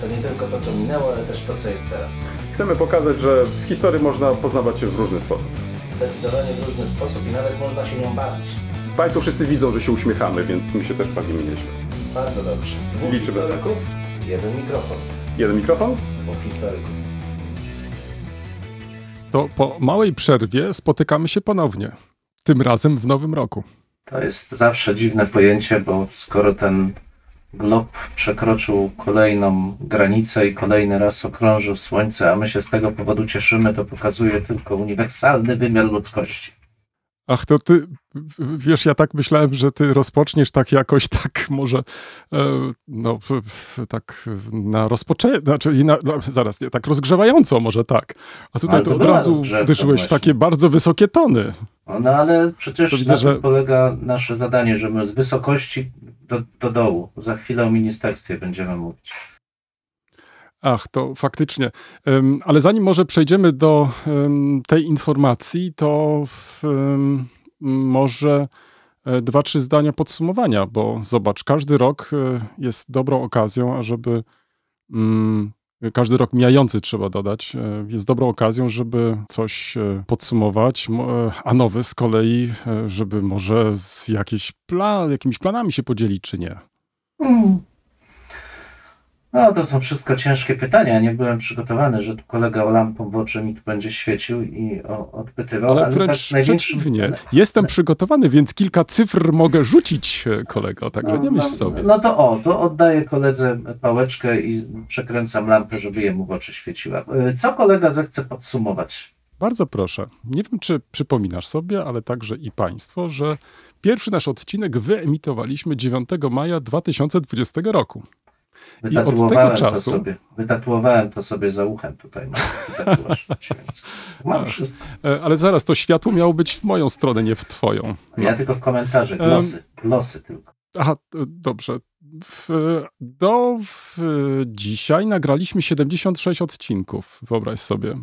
To nie tylko to, co minęło, ale też to, co jest teraz. Chcemy pokazać, że w historii można poznawać się w różny sposób. Zdecydowanie w różny sposób i nawet można się nią bawić. Państwo wszyscy widzą, że się uśmiechamy, więc my się też bawimy nieźle. Bardzo dobrze. Dwóch Liczymy na historyków, jeden mikrofon. Jeden mikrofon? Dwóch historyków. To po małej przerwie spotykamy się ponownie. Tym razem w nowym roku. To jest zawsze dziwne pojęcie, bo skoro ten glob przekroczył kolejną granicę i kolejny raz okrążył Słońce, a my się z tego powodu cieszymy, to pokazuje tylko uniwersalny wymiar ludzkości. Ach, to ty, wiesz, ja tak myślałem, że ty rozpoczniesz tak jakoś, tak może, e, no, tak na rozpoczęcie, znaczy, i na, no, zaraz, nie, tak rozgrzewająco może tak. A tutaj to od razu właśnie. takie bardzo wysokie tony. No, no ale przecież To widzę, na tym że- polega nasze zadanie, że my z wysokości do, do dołu. Za chwilę o ministerstwie będziemy mówić. Ach, to faktycznie. Ale zanim może przejdziemy do tej informacji, to w, może e, dwa, trzy zdania podsumowania, bo zobacz, każdy rok e, jest dobrą okazją, ażeby mm, każdy rok mijający trzeba dodać, e, jest dobrą okazją, żeby coś e, podsumować, mo- e, a nowy z kolei, żeby może z jakieś jakimiś planami się podzielić, czy nie. No to są wszystko ciężkie pytania. Nie byłem przygotowany, że tu kolega lampą w oczy mi tu będzie świecił i o, odpytywał. Ale tak wręcz największym- przeciwnie. Jestem przygotowany, więc kilka cyfr mogę rzucić, e, kolego, także nie myśl no, sobie. No to o, to oddaję koledze pałeczkę i przekręcam lampę, żeby jemu w oczy świeciła. Y, Co kolega zechce podsumować? Bardzo proszę. Nie wiem, czy przypominasz sobie, ale także i Państwo, że pierwszy nasz odcinek wyemitowaliśmy 9 maja 2020 roku. I od tego czasu- To sobie, wytatuowałem to sobie za uchem tutaj. Taki tatuaż, mam wszystko. E, Ale zaraz, to światło miało być w moją stronę, nie w Twoją. Ja tylko komentarze, glosy, glosy tylko. Aha, e, dobrze. W, do w, dzisiaj nagraliśmy 76 odcinków, wyobraź sobie.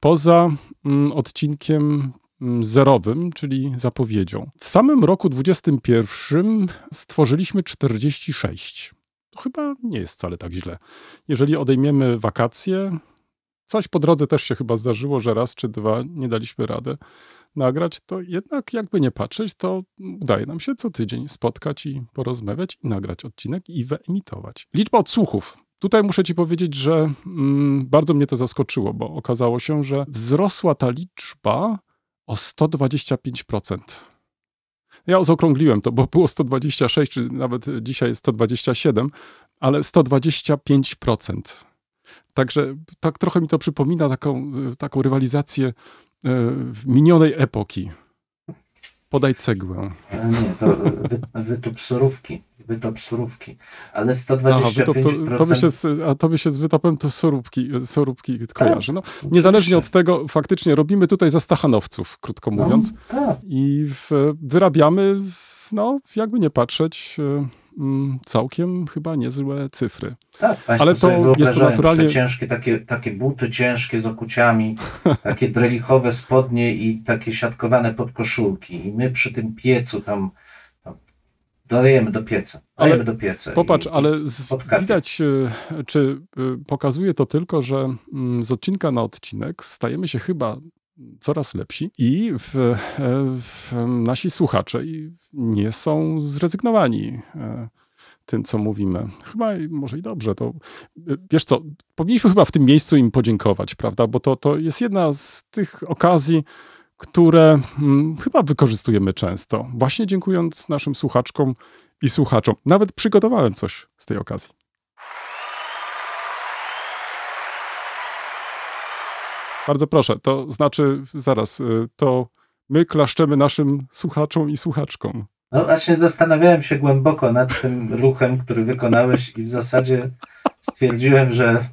Poza mm, odcinkiem mm, zerowym, czyli zapowiedzią. W samym roku 21 stworzyliśmy 46. Chyba nie jest wcale tak źle. Jeżeli odejmiemy wakacje, coś po drodze też się chyba zdarzyło, że raz czy dwa nie daliśmy rady nagrać, to jednak jakby nie patrzeć, to udaje nam się co tydzień spotkać i porozmawiać i nagrać odcinek i wyemitować. Liczba odsłuchów. Tutaj muszę ci powiedzieć, że mm, bardzo mnie to zaskoczyło, bo okazało się, że wzrosła ta liczba o 125%. Ja zaokrągliłem to, bo było 126, czy nawet dzisiaj jest 127, ale 125%. Także tak trochę mi to przypomina taką, taką rywalizację e, minionej epoki. Podaj cegłę. Ale Nie, to wy, wy tu psurówki, wy to psurówki. Ale Aha, wytop, to, 125%... to by się z, a to by się z wytopem to sorówki, sorówki kojarzy. No, niezależnie od tego, faktycznie robimy tutaj za stachanowców, krótko mówiąc. No, tak. I w, wyrabiamy, no, jakby nie patrzeć, e, całkiem chyba niezłe cyfry. Tak, Państwo Ale to jest naturalnie- ciężkie, takie, takie buty ciężkie z okuciami, takie drelichowe spodnie i takie siatkowane podkoszulki. I my przy tym piecu tam, dodajemy do pieca. Ale Dajemy do pieca. Popatrz, ale z, widać, e, czy e, pokazuje to tylko, że mm, z odcinka na odcinek stajemy się chyba coraz lepsi i w, e, w, nasi słuchacze nie są zrezygnowani e, tym, co mówimy. Chyba może i dobrze. To, e, wiesz co, powinniśmy chyba w tym miejscu im podziękować, prawda? Bo to, to jest jedna z tych okazji, które mm, chyba wykorzystujemy często. Właśnie dziękując naszym słuchaczkom i słuchaczom. Nawet przygotowałem coś z tej okazji. Bardzo proszę, to znaczy, zaraz, y, to my klaszczemy naszym słuchaczom i słuchaczkom. No właśnie zastanawiałem się głęboko nad tym ruchem, który wykonałeś i w zasadzie stwierdziłem, że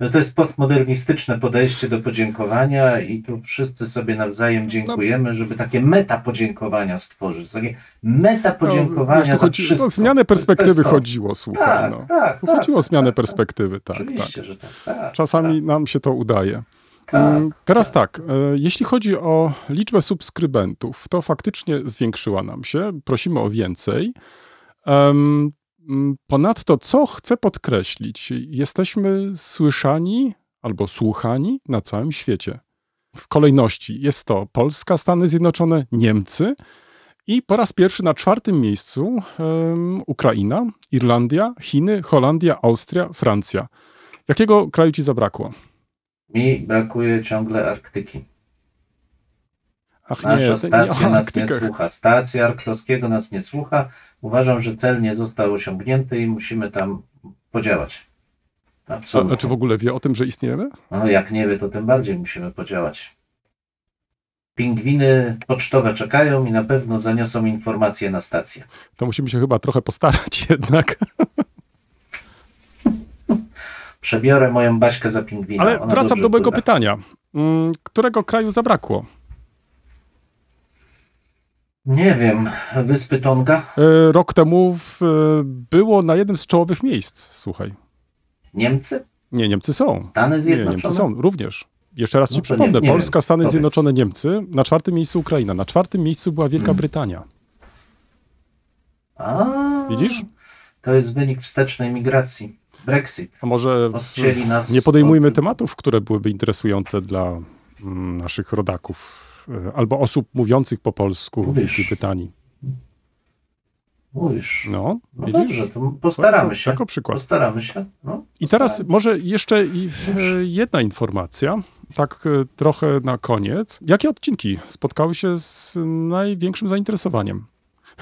No to jest postmodernistyczne podejście do podziękowania i tu wszyscy sobie nawzajem dziękujemy, żeby takie meta podziękowania stworzyć. Takie meta podziękowania No, tu za chodzi, wszystko. o zmianę perspektywy chodziło, słuchaj. Tak, no. tak, tak, chodziło o zmianę tak, tak. perspektywy, tak, tak. Oczywiście, że tak. tak Czasami nam się to udaje. Tak, Mm, Teraz tak, e, jeśli chodzi o liczbę subskrybentów, to faktycznie zwiększyła nam się. Prosimy o więcej. Mm, Ponadto, co chcę podkreślić, jesteśmy słyszani albo słuchani na całym świecie. W kolejności jest to Polska, Stany Zjednoczone, Niemcy i po raz pierwszy na czwartym miejscu Ukraina, Irlandia, Chiny, Holandia, Austria, Francja. Jakiego kraju ci zabrakło? Mi brakuje ciągle Arktyki. Ach Nasza nie stacja o nas nie słucha. Stacja Arktowskiego nas nie słucha. Uważam, że cel nie został osiągnięty i musimy tam podziałać. A, Absolutnie. a czy w ogóle wie o tym, że istniejemy? No, jak nie wie, to tym bardziej musimy podziałać. Pingwiny pocztowe czekają i na pewno zaniosą informacje na stację. To musimy się chyba trochę postarać jednak. Przebiorę moją Baśkę za pingwina. Ale Ona wracam do mojego pływa. pytania. Mm, Którego kraju zabrakło? Nie wiem. Wyspy Tonga? E, Rok temu w, e, było na jednym z czołowych miejsc, słuchaj. Niemcy? Nie, Niemcy są. Stany Nie, Zjednoczone? Niemcy są również. Jeszcze raz No ci to przypomnę. nie- nie Polska, wiem. Stany Powiedz. Zjednoczone, Niemcy. Na czwartym miejscu Ukraina. Na czwartym miejscu była Wielka Mm. Brytania. A, Widzisz? To jest wynik wstecznej migracji. Brexit. A może Odcięli nas nie podejmujmy od- tematów, które byłyby interesujące dla mm, naszych rodaków e, albo osób mówiących po polsku w. Wielkiej Brytanii. Mówisz. No, No widzisz? dobrze, to postaramy się. Jako przykład. Postaramy się. No, I teraz postaramy. może jeszcze jedna informacja, tak e, trochę na koniec. Jakie odcinki spotkały się z największym zainteresowaniem?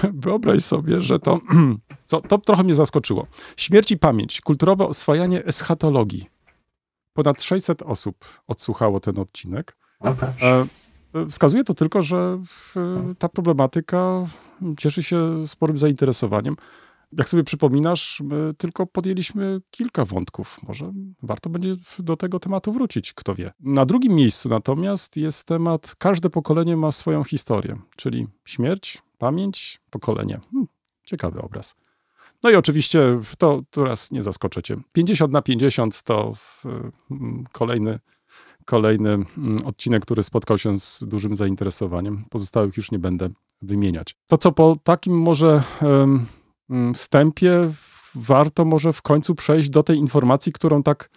Wyobraź sobie, że to, co, to trochę mnie zaskoczyło. Śmierć i pamięć, kulturowe oswajanie eschatologii. Ponad 600 osób odsłuchało ten odcinek. No. E, e, Wskazuje to tylko, że w, ta problematyka cieszy się sporym zainteresowaniem. Jak sobie przypominasz, my tylko podjęliśmy kilka wątków. Może warto będzie do tego tematu wrócić, kto wie. Na drugim miejscu natomiast jest temat każde pokolenie ma swoją historię, czyli śmierć, pamięć, pokolenie. Hmm, ciekawy obraz. No i oczywiście to teraz nie zaskoczę cię. 50 na 50 to w, mm, kolejny kolejny mm, odcinek, który spotkał się z dużym zainteresowaniem. Pozostałych już nie będę wymieniać. To, co po takim może em, mm, wstępie, warto może w końcu przejść do tej informacji, którą tak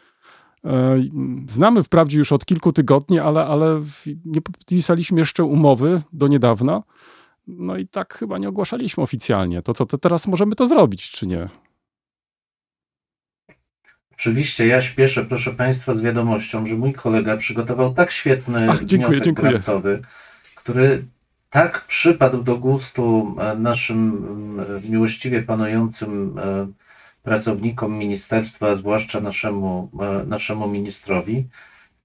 e, znamy wprawdzie już od kilku tygodni, ale, ale nie podpisaliśmy jeszcze umowy do niedawna. No i tak chyba nie ogłaszaliśmy oficjalnie. To co, to teraz możemy to zrobić, czy nie? Oczywiście ja śpieszę, proszę Państwa, z wiadomością, że mój kolega przygotował tak świetny Ach, dziękuję, wniosek dziękuję. grantowy, który tak przypadł do gustu e, naszym e, miłościwie panującym e, pracownikom ministerstwa, zwłaszcza naszemu, e, naszemu ministrowi,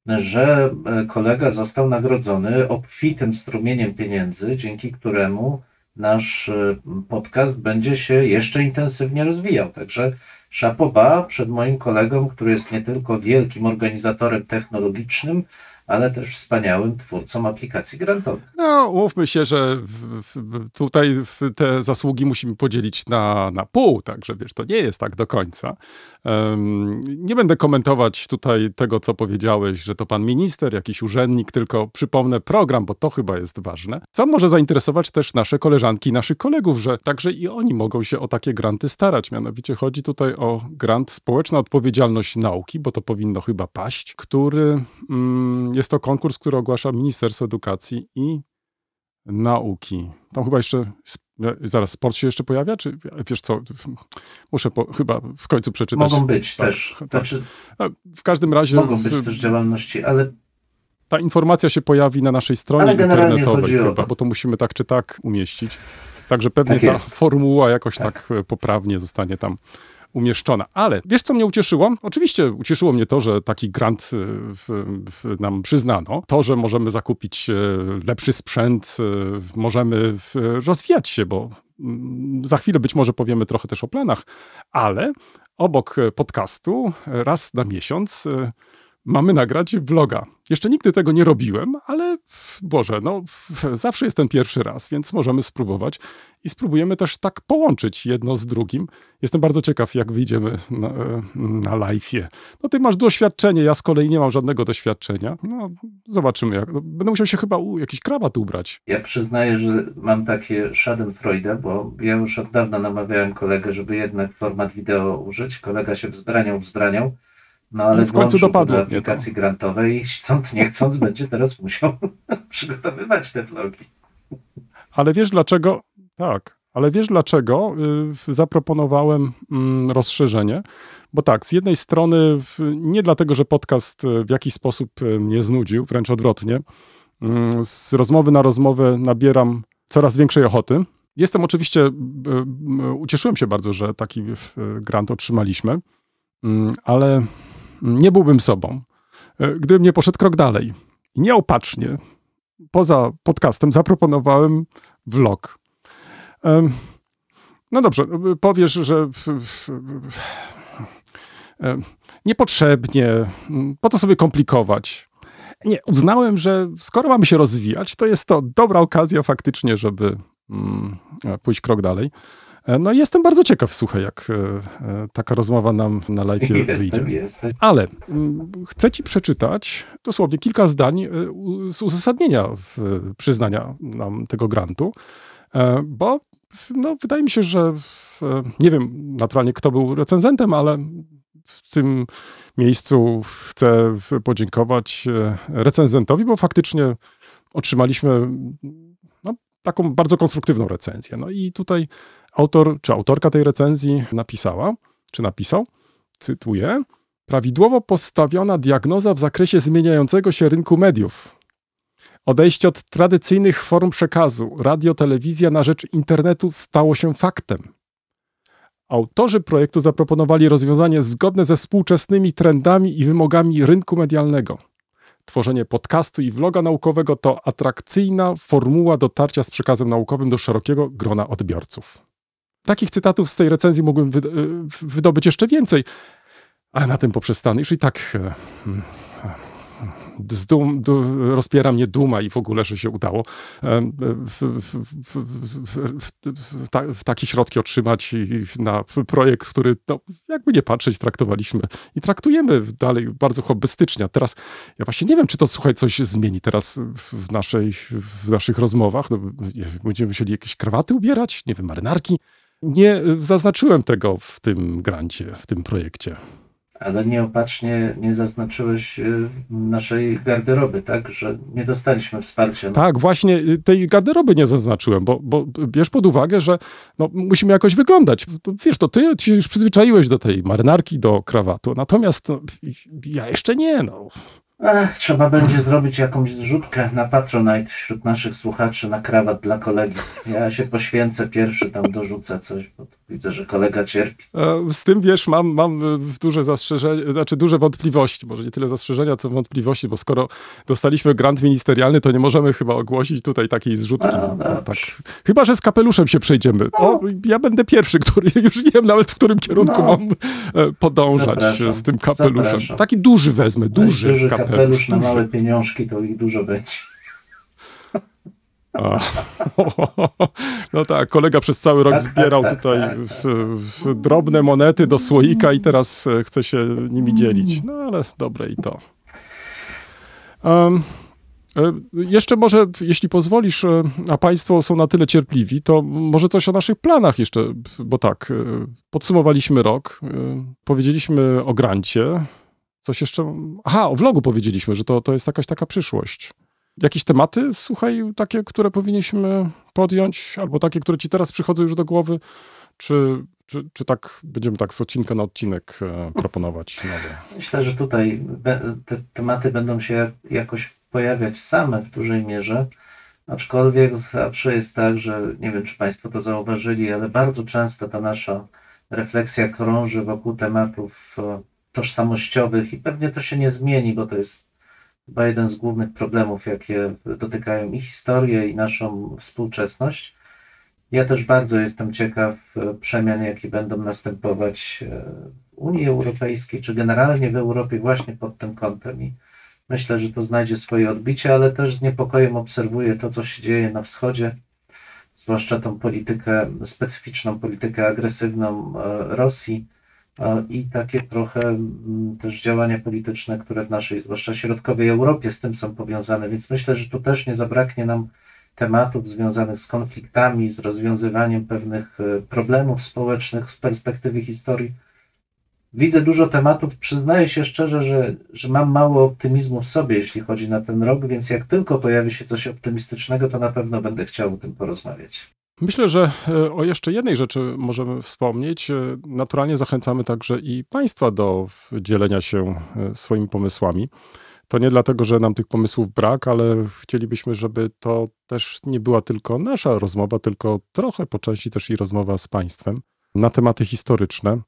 że e, kolega został nagrodzony obfitym strumieniem pieniędzy, dzięki któremu nasz e, podcast będzie się jeszcze intensywnie rozwijał. Także szapoba przed moim kolegą, który jest nie tylko wielkim organizatorem technologicznym, ale też wspaniałym twórcą aplikacji grantowych. No, umówmy się, że w, w, tutaj te zasługi musimy podzielić na, na pół, także wiesz, to nie jest tak do końca. Em, nie będę komentować tutaj tego, co powiedziałeś, że to pan minister, jakiś urzędnik, tylko przypomnę program, bo to chyba jest ważne. Co może zainteresować też nasze koleżanki i naszych kolegów, że także i oni mogą się o takie granty starać. Mianowicie chodzi tutaj o grant Społeczna Odpowiedzialność Nauki, bo to powinno chyba paść, który mm, jest to konkurs, który ogłasza Ministerstwo Edukacji i Nauki. Tam chyba jeszcze, e, zaraz, sport się jeszcze pojawia, czy wiesz co, muszę po, chyba w końcu przeczytać. Mogą być Tak, też, tak. znaczy, A W każdym razie mogą być w, też działalności, ale ta informacja się pojawi na naszej stronie internetowej o chyba, to. bo to musimy tak czy tak umieścić. Także pewnie Tak ta formuła jakoś tak. e, poprawnie zostanie tam umieszczona. Ale wiesz, co mnie ucieszyło? Oczywiście ucieszyło mnie to, że taki grant e, w, w nam przyznano. To, że możemy zakupić e, lepszy sprzęt, e, możemy rozwijać się, bo mm, za chwilę być może powiemy trochę też o planach, ale obok podcastu raz na miesiąc mamy nagrać vloga. Jeszcze nigdy tego nie robiłem, ale Boże, no zawsze jest ten pierwszy raz, więc możemy spróbować i spróbujemy też tak połączyć jedno z drugim. Jestem bardzo ciekaw, jak wyjdziemy na, na live'ie. No ty masz doświadczenie, ja z kolei nie mam żadnego doświadczenia. No zobaczymy, jak. Będę musiał się chyba u, jakiś krawat ubrać. Ja przyznaję, że mam takie schadenfreude, bo ja już od dawna namawiałem kolegę, żeby jednak format wideo użyć. Kolega się wzbraniał, wzbraniał, no ale No w końcu dopadło do mnie to. aplikacji grantowej i chcąc, nie chcąc, będzie teraz musiał przygotowywać te vlogi. Ale wiesz dlaczego? Tak, ale wiesz dlaczego y, zaproponowałem mm, rozszerzenie? Bo tak, z jednej strony nie dlatego, że podcast y, w jakiś sposób y, mnie znudził, wręcz odwrotnie. Mm, Z rozmowy na rozmowę nabieram coraz większej ochoty. Jestem oczywiście, ucieszyłem się bardzo, że taki grant otrzymaliśmy, Mm, ale nie byłbym sobą, y, gdybym nie poszedł krok dalej. I nieopatrznie, poza podcastem zaproponowałem vlog. No dobrze, y, powiesz, że niepotrzebnie, mm, po co sobie komplikować? Nie, uznałem, że skoro mamy się rozwijać, to jest to dobra okazja faktycznie, żeby mm, e, pójść krok dalej. E, No i jestem bardzo ciekaw, słuchaj, jak e, e, taka rozmowa nam na live wyjdzie. Jestem. Ale mm, chcę ci przeczytać dosłownie kilka zdań z uzasadnienia przyznania nam tego grantu, bo no, wydaje mi się, że w, nie wiem naturalnie kto był recenzentem, ale w tym miejscu chcę podziękować recenzentowi, bo faktycznie otrzymaliśmy taką bardzo konstruktywną recenzję. No i tutaj autor czy autorka tej recenzji napisała, czy napisał, cytuję, prawidłowo postawiona diagnoza w zakresie zmieniającego się rynku mediów. Odejście od tradycyjnych form przekazu, radio, telewizja na rzecz internetu stało się faktem. Autorzy projektu zaproponowali rozwiązanie zgodne ze współczesnymi trendami i wymogami rynku medialnego. Tworzenie podcastu i vloga naukowego to atrakcyjna formuła dotarcia z przekazem naukowym do szerokiego grona odbiorców. Takich cytatów z tej recenzji mógłbym y, wydobyć jeszcze więcej, ale na tym poprzestanę. Już i tak e, z dum, du, rozpiera mnie duma i w ogóle, że się udało e, w, w, w, w, ta, w takie środki otrzymać i na projekt, który no, jakby nie patrzeć traktowaliśmy i traktujemy dalej bardzo hobbystycznie. A Teraz ja właśnie nie wiem, czy to słuchaj coś zmieni teraz w, naszej, w naszych rozmowach. No, będziemy musieli jakieś krawaty ubierać, nie wiem, marynarki. Nie y, zaznaczyłem tego w tym grancie, w tym projekcie. Ale nieopatrznie nie zaznaczyłeś y, naszej garderoby, tak? Że nie dostaliśmy wsparcia. Tak, właśnie y, tej garderoby nie zaznaczyłem, bo, bo bierz pod uwagę, że no, musimy jakoś wyglądać. Wiesz, to ty się już przyzwyczaiłeś do tej marynarki, do krawatu, natomiast no, ja jeszcze nie, no. Ach, trzeba będzie zrobić jakąś zrzutkę na Patronite wśród naszych słuchaczy na krawat dla kolegi. Ja się poświęcę pierwszy, tam dorzucę coś, bo widzę, że kolega cierpi. E, Z tym, wiesz, mam, mam e, duże zastrzeżenia, znaczy duże wątpliwości, może nie tyle zastrzeżenia, co wątpliwości, bo skoro dostaliśmy grant ministerialny, to nie możemy chyba ogłosić tutaj takiej zrzutki. Dobrze. tak. Chyba, że z kapeluszem się przejdziemy. O, ja będę pierwszy, który już wiem nawet, w którym kierunku No. mam e, podążać Zapraszam, z tym kapeluszem. zapraszam. Taki duży wezmę, duży, duży kapelusz. kapelusz na duży. małe pieniążki, to ich dużo będzie. A. No tak, kolega przez cały rok Tak, tak, zbierał tak, tutaj w, w drobne monety do słoika i teraz e, chce się nimi dzielić. No ale dobre i to. E, jeszcze może, jeśli pozwolisz, e, a Państwo są na tyle cierpliwi, to może coś o naszych planach jeszcze, bo tak, podsumowaliśmy rok, powiedzieliśmy o grancie, coś jeszcze, aha, o vlogu powiedzieliśmy, że to, to jest jakaś taka przyszłość. Jakieś tematy, słuchaj, takie, które powinniśmy podjąć, albo takie, które ci teraz przychodzą już do głowy, czy, czy, czy tak będziemy tak z odcinka na odcinek e, proponować nowe? Myślę, że tutaj te tematy będą się jakoś pojawiać same w dużej mierze. Aczkolwiek zawsze jest tak, że nie wiem, czy Państwo to zauważyli, ale bardzo często ta nasza refleksja krąży wokół tematów e, tożsamościowych i pewnie to się nie zmieni, bo to jest chyba jeden z głównych problemów, jakie dotykają i historię, i naszą współczesność. Ja też bardzo jestem ciekaw e, przemian, jakie będą następować e, w Unii Europejskiej, czy generalnie w Europie, właśnie pod tym kątem. I myślę, że to znajdzie swoje odbicie, ale też z niepokojem obserwuję to, co się dzieje na wschodzie, zwłaszcza tą politykę, specyficzną politykę agresywną e, Rosji i takie trochę mm, też działania polityczne, które w naszej, zwłaszcza środkowej Europie, z tym są powiązane. Więc myślę, że tu też nie zabraknie nam tematów związanych z konfliktami, z rozwiązywaniem pewnych e, problemów społecznych z perspektywy historii. Widzę dużo tematów, przyznaję się szczerze, że, że mam mało optymizmu w sobie, jeśli chodzi na ten rok, więc jak tylko pojawi się coś optymistycznego, to na pewno będę chciał o tym porozmawiać. Myślę, że e, o jeszcze jednej rzeczy możemy wspomnieć. E, Naturalnie zachęcamy także i Państwa do dzielenia się e, swoimi pomysłami. To nie dlatego, że nam tych pomysłów brak, ale chcielibyśmy, żeby to też nie była tylko nasza rozmowa, tylko trochę po części też i rozmowa z Państwem na tematy historyczne.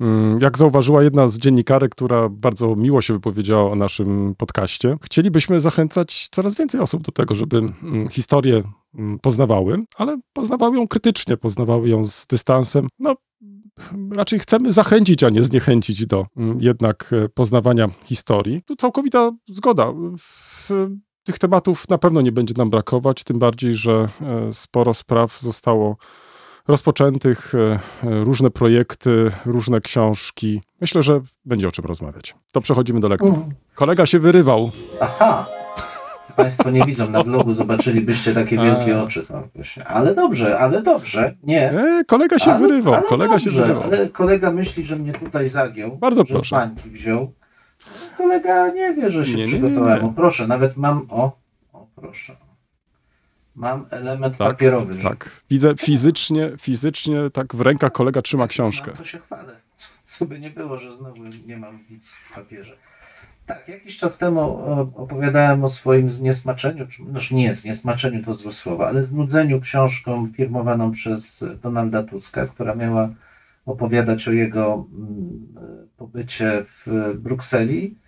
Mm, Jak zauważyła jedna z dziennikarek, która bardzo miło się wypowiedziała o naszym podcaście, chcielibyśmy zachęcać coraz więcej osób do tego, żeby mm, historię poznawały, ale poznawały ją krytycznie, poznawały ją z dystansem. No, raczej chcemy zachęcić, a nie zniechęcić do mm, jednak e, poznawania historii. Tu całkowita zgoda. W tych tematów na pewno nie będzie nam brakować, tym bardziej, że e, sporo spraw zostało rozpoczętych, e, różne projekty, różne książki. Myślę, że będzie o czym rozmawiać. To przechodzimy do lektur. Kolega się wyrywał. Aha! Państwo nie widzą na vlogu, zobaczylibyście takie wielkie A. oczy. No, właśnie. ale dobrze, ale dobrze. Nie. E, kolega się ale, wyrywał, ale kolega się dobrze, wyrywał. Ale kolega myśli, że mnie tutaj zagiął. Bardzo że proszę. bańki wziął. Kolega nie wie, że się Nie, nie, nie, przygotowałem. nie. O, proszę, nawet mam. O, o proszę. Mam element Tak, papierowy. Tak. Widzę fizycznie, fizycznie tak w rękach kolega trzyma książkę. No, to się chwalę. Co, co by nie było, że znowu nie mam nic w papierze. Tak, jakiś czas temu o, opowiadałem o swoim zniesmaczeniu, czy, no nie zniesmaczeniu to złe słowo, ale znudzeniu książką firmowaną przez Donalda Tuska, która miała opowiadać o jego mm, pobycie w Brukseli.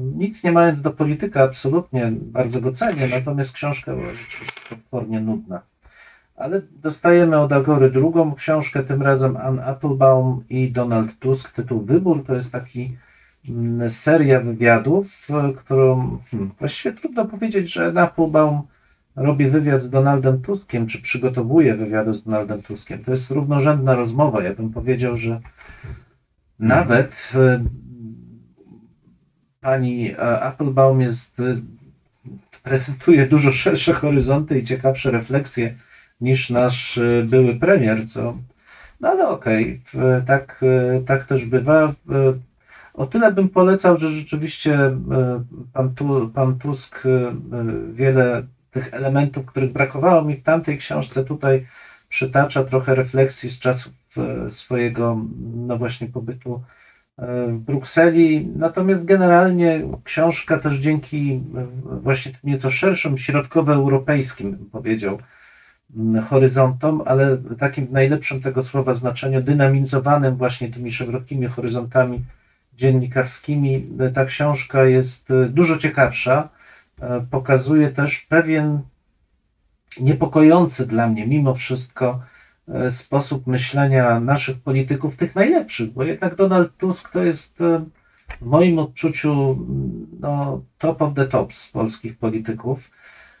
Nic nie mając do polityka, absolutnie bardzo go cenię, natomiast książka była rzeczywiście potwornie nudna. Ale dostajemy od Agory drugą książkę, tym razem Ann Applebaum i Donald Tusk. Tytuł Wybór to jest taki mm, seria wywiadów, e, którą hmm, właściwie trudno powiedzieć, że Ann Applebaum robi wywiad z Donaldem Tuskiem, czy przygotowuje wywiady z Donaldem Tuskiem. To jest równorzędna rozmowa. Ja bym powiedział, że nawet e, pani e, Applebaum jest, prezentuje dużo szersze horyzonty i ciekawsze refleksje niż nasz były premier, co no ale okej, w- tak, tak też bywa. O tyle bym polecał, że rzeczywiście e, pan, tu, pan Tusk e, wiele tych elementów, których brakowało mi w tamtej książce, tutaj przytacza trochę refleksji z czasów e, swojego, no właśnie, pobytu w Brukseli. Natomiast generalnie książka też dzięki właśnie tym nieco szerszym, środkowoeuropejskim, bym powiedział, horyzontom, ale takim w najlepszym tego słowa znaczeniu, dynamizowanym właśnie tymi szerokimi horyzontami dziennikarskimi. Ta książka jest e, dużo ciekawsza. E, Pokazuje też pewien niepokojący dla mnie, mimo wszystko, e, sposób myślenia naszych polityków, tych najlepszych, bo jednak Donald Tusk to jest w moim odczuciu m, no, top of the tops polskich polityków.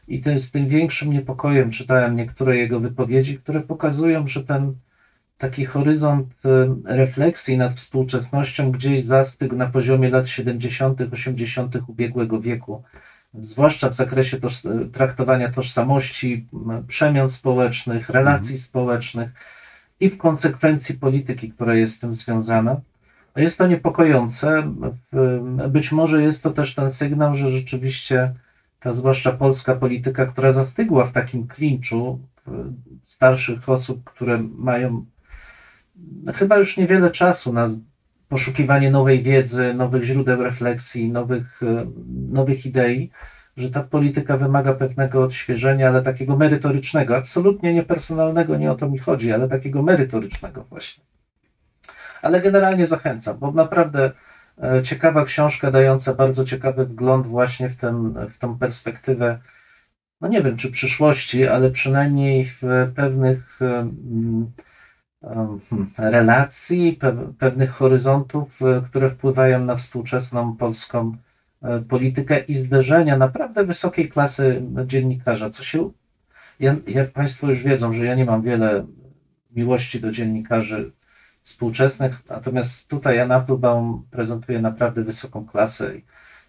I to jest tym większym niepokojem czytałem niektóre jego wypowiedzi, które pokazują, że ten taki horyzont e, refleksji nad współczesnością gdzieś zastygł na poziomie lat 70., 80. ubiegłego wieku, zwłaszcza w zakresie toż, traktowania tożsamości, przemian społecznych, relacji społecznych i w konsekwencji polityki, która jest z tym związana. Jest to niepokojące. Być może jest to też ten sygnał, że rzeczywiście ta zwłaszcza polska polityka, która zastygła w takim klinczu starszych osób, które mają chyba już niewiele czasu na poszukiwanie nowej wiedzy, nowych źródeł refleksji, nowych, e, nowych idei, że ta polityka wymaga pewnego odświeżenia, ale takiego merytorycznego, absolutnie nie personalnego, nie o to mi chodzi, ale takiego merytorycznego właśnie. Ale generalnie zachęcam, bo naprawdę e, ciekawa książka, dająca bardzo ciekawy wgląd właśnie w, ten, w tą perspektywę no nie wiem czy przyszłości, ale przynajmniej w pewnych hmm, relacji, pe- pewnych horyzontów, e, które wpływają na współczesną polską e, politykę i zderzenia naprawdę wysokiej klasy dziennikarza, co się ja, jak Państwo już wiedzą, że ja nie mam wiele miłości do dziennikarzy współczesnych, natomiast tutaj Jan Applebaum prezentuje naprawdę wysoką klasę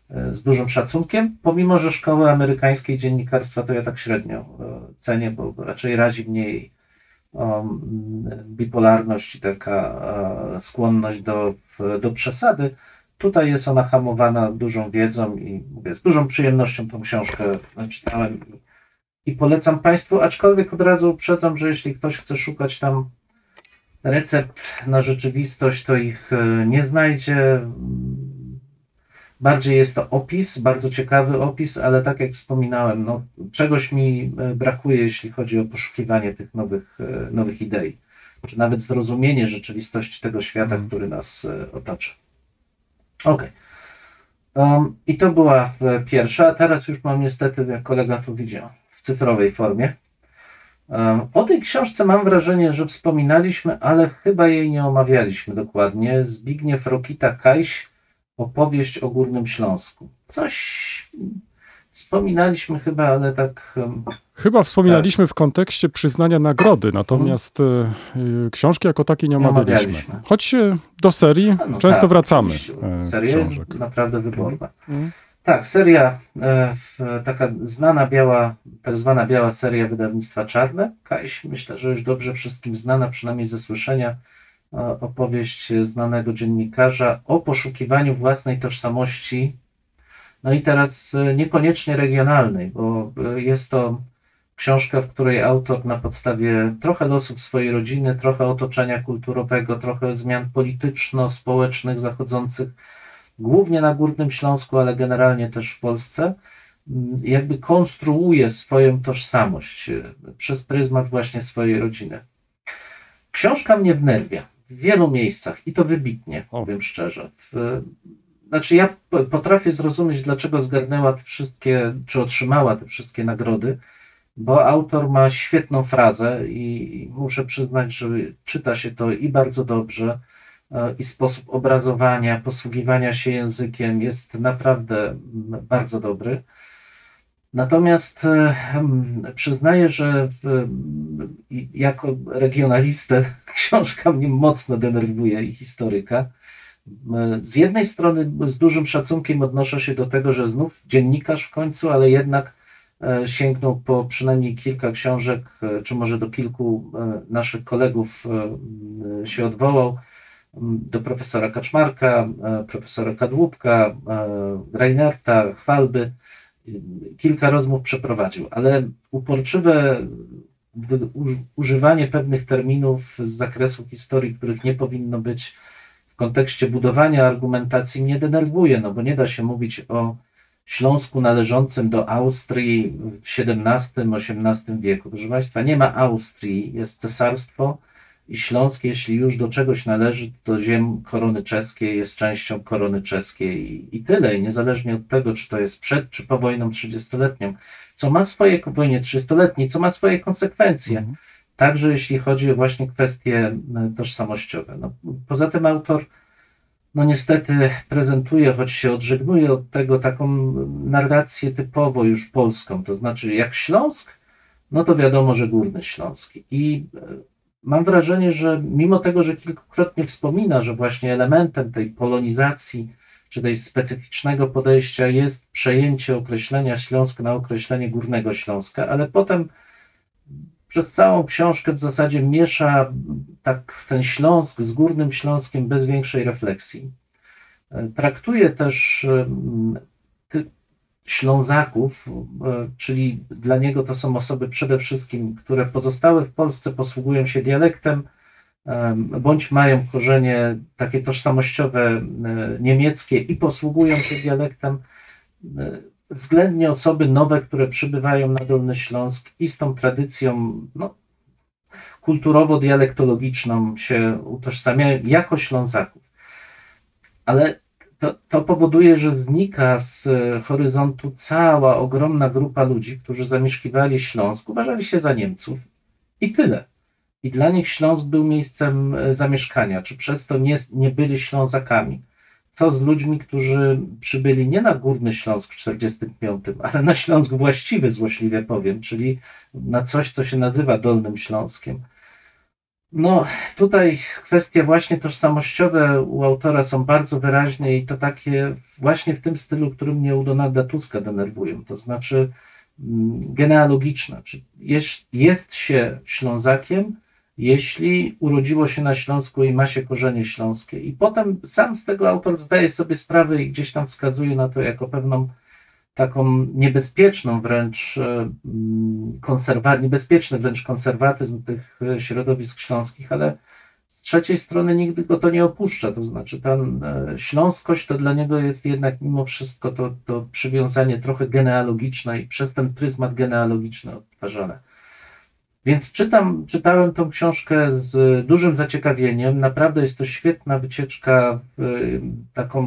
e, z dużym szacunkiem, pomimo że szkoły amerykańskiej dziennikarstwa to ja tak średnio cenię, bo raczej razi mnie jej bipolarność i taka e, skłonność do, do przesady. Tutaj jest ona hamowana dużą wiedzą i mówię, z dużą przyjemnością tą książkę czytałem i, i polecam Państwu, aczkolwiek od razu uprzedzam, że jeśli ktoś chce szukać tam recept na rzeczywistość, to ich e, nie znajdzie. Mm, Bardziej jest to opis, bardzo ciekawy opis, ale tak jak wspominałem, no, czegoś mi e, brakuje, jeśli chodzi o poszukiwanie tych nowych, e, nowych idei, czy nawet zrozumienie rzeczywistości tego świata, Mhm. który nas e, otacza. Okej. Um, I to była pierwsza, teraz już mam niestety, jak kolega tu widział, w cyfrowej formie. Um, o tej książce mam wrażenie, że wspominaliśmy, ale chyba jej nie omawialiśmy dokładnie. Zbigniew Rokita-Kajś, opowieść o Górnym Śląsku. Coś wspominaliśmy chyba, ale tak Chyba wspominaliśmy w kontekście przyznania nagrody, natomiast e, książki jako takiej nie omawialiśmy. Choć do serii no często tak, wracamy e, Seria książek. jest naprawdę wyborna. Mhm. Tak, seria, taka znana biała, tak zwana biała seria wydawnictwa Czarne. Kajś, myślę, że już dobrze wszystkim znana, przynajmniej ze słyszenia, opowieść znanego dziennikarza o poszukiwaniu własnej tożsamości. No i teraz e, niekoniecznie regionalnej, bo e, jest to książka, w której autor na podstawie trochę losów swojej rodziny, trochę otoczenia kulturowego, trochę zmian polityczno-społecznych zachodzących głównie na Górnym Śląsku, ale generalnie też w Polsce, m, jakby konstruuje swoją tożsamość e, przez pryzmat właśnie swojej rodziny. Książka mnie wnerwia w wielu miejscach i to wybitnie, powiem szczerze. W, znaczy ja potrafię zrozumieć, dlaczego zgarnęła te wszystkie, czy otrzymała te wszystkie nagrody, bo autor ma świetną frazę i muszę przyznać, że czyta się to i bardzo dobrze, e, i sposób obrazowania, posługiwania się językiem jest naprawdę bardzo dobry. Natomiast e, przyznaję, że w, jako regionalistę książka mnie mocno denerwuje i historyka. Z jednej strony z dużym szacunkiem odnoszę się do tego, że znów dziennikarz w końcu, ale jednak e, sięgnął po przynajmniej kilka książek, e, czy może do kilku naszych kolegów się odwołał do profesora Kaczmarka, profesora Kadłubka, Reinerta, Chwalby. Kilka rozmów przeprowadził, ale uporczywe używanie pewnych terminów z zakresu historii, których nie powinno być w kontekście budowania argumentacji mnie denerwuje, no bo nie da się mówić o Śląsku należącym do Austrii w XVII-XVIII wieku. Proszę Państwa, nie ma Austrii, jest cesarstwo i Śląsk, jeśli już do czegoś należy, to ziem korony czeskiej jest częścią korony czeskiej i, i tyle. I niezależnie od tego, czy to jest przed, czy po wojną 30-letnią, co ma swoje, wojnie 30-letniej, co ma swoje konsekwencje. Mhm. Także jeśli chodzi o właśnie kwestie e, tożsamościowe. No, poza tym autor, no niestety prezentuje, choć się odżegnuje od tego, taką narrację typowo już polską. To znaczy, jak Śląsk, no to wiadomo, że Górny Śląsk. I e, mam wrażenie, że mimo tego, że kilkukrotnie wspomina, że właśnie elementem tej polonizacji czy tej specyficznego podejścia jest przejęcie określenia Śląsk na określenie Górnego Śląska, ale potem przez całą książkę w zasadzie miesza tak ten Śląsk z Górnym Śląskiem bez większej refleksji. Traktuje też Ślązaków, e, czyli dla niego to są osoby przede wszystkim, które pozostałe w Polsce posługują się dialektem, em, bądź mają korzenie takie tożsamościowe e, niemieckie i posługują się dialektem. E, Względnie osoby nowe, które przybywają na Dolny Śląsk i z tą tradycją no, kulturowo-dialektologiczną się utożsamiają jako Ślązaków. Ale to, to powoduje, że znika z e, horyzontu cała ogromna grupa ludzi, którzy zamieszkiwali Śląsk, uważali się za Niemców i tyle. I dla nich Śląsk był miejscem e, zamieszkania, czy przez to nie, nie byli Ślązakami. Co z ludźmi, którzy przybyli nie na Górny Śląsk w 45, ale na Śląsk właściwy, złośliwie powiem, czyli na coś, co się nazywa Dolnym Śląskiem. No, tutaj kwestie właśnie tożsamościowe u autora są bardzo wyraźne i to takie właśnie w tym stylu, który mnie u Donalda Tuska denerwują, to znaczy mm, genealogiczne. Jest, jest się Ślązakiem, jeśli urodziło się na Śląsku i ma się korzenie śląskie. I potem sam z tego autor zdaje sobie sprawę i gdzieś tam wskazuje na to jako pewną taką niebezpieczną wręcz konserwa- niebezpieczny wręcz konserwatyzm tych e, środowisk śląskich, ale z trzeciej strony nigdy go to nie opuszcza, to znaczy ta e, śląskość to dla niego jest jednak mimo wszystko to, to przywiązanie trochę genealogiczne i przez ten pryzmat genealogiczny odtwarzane. Więc czytam, czytałem tą książkę z dużym zaciekawieniem. Naprawdę jest to świetna wycieczka w, taką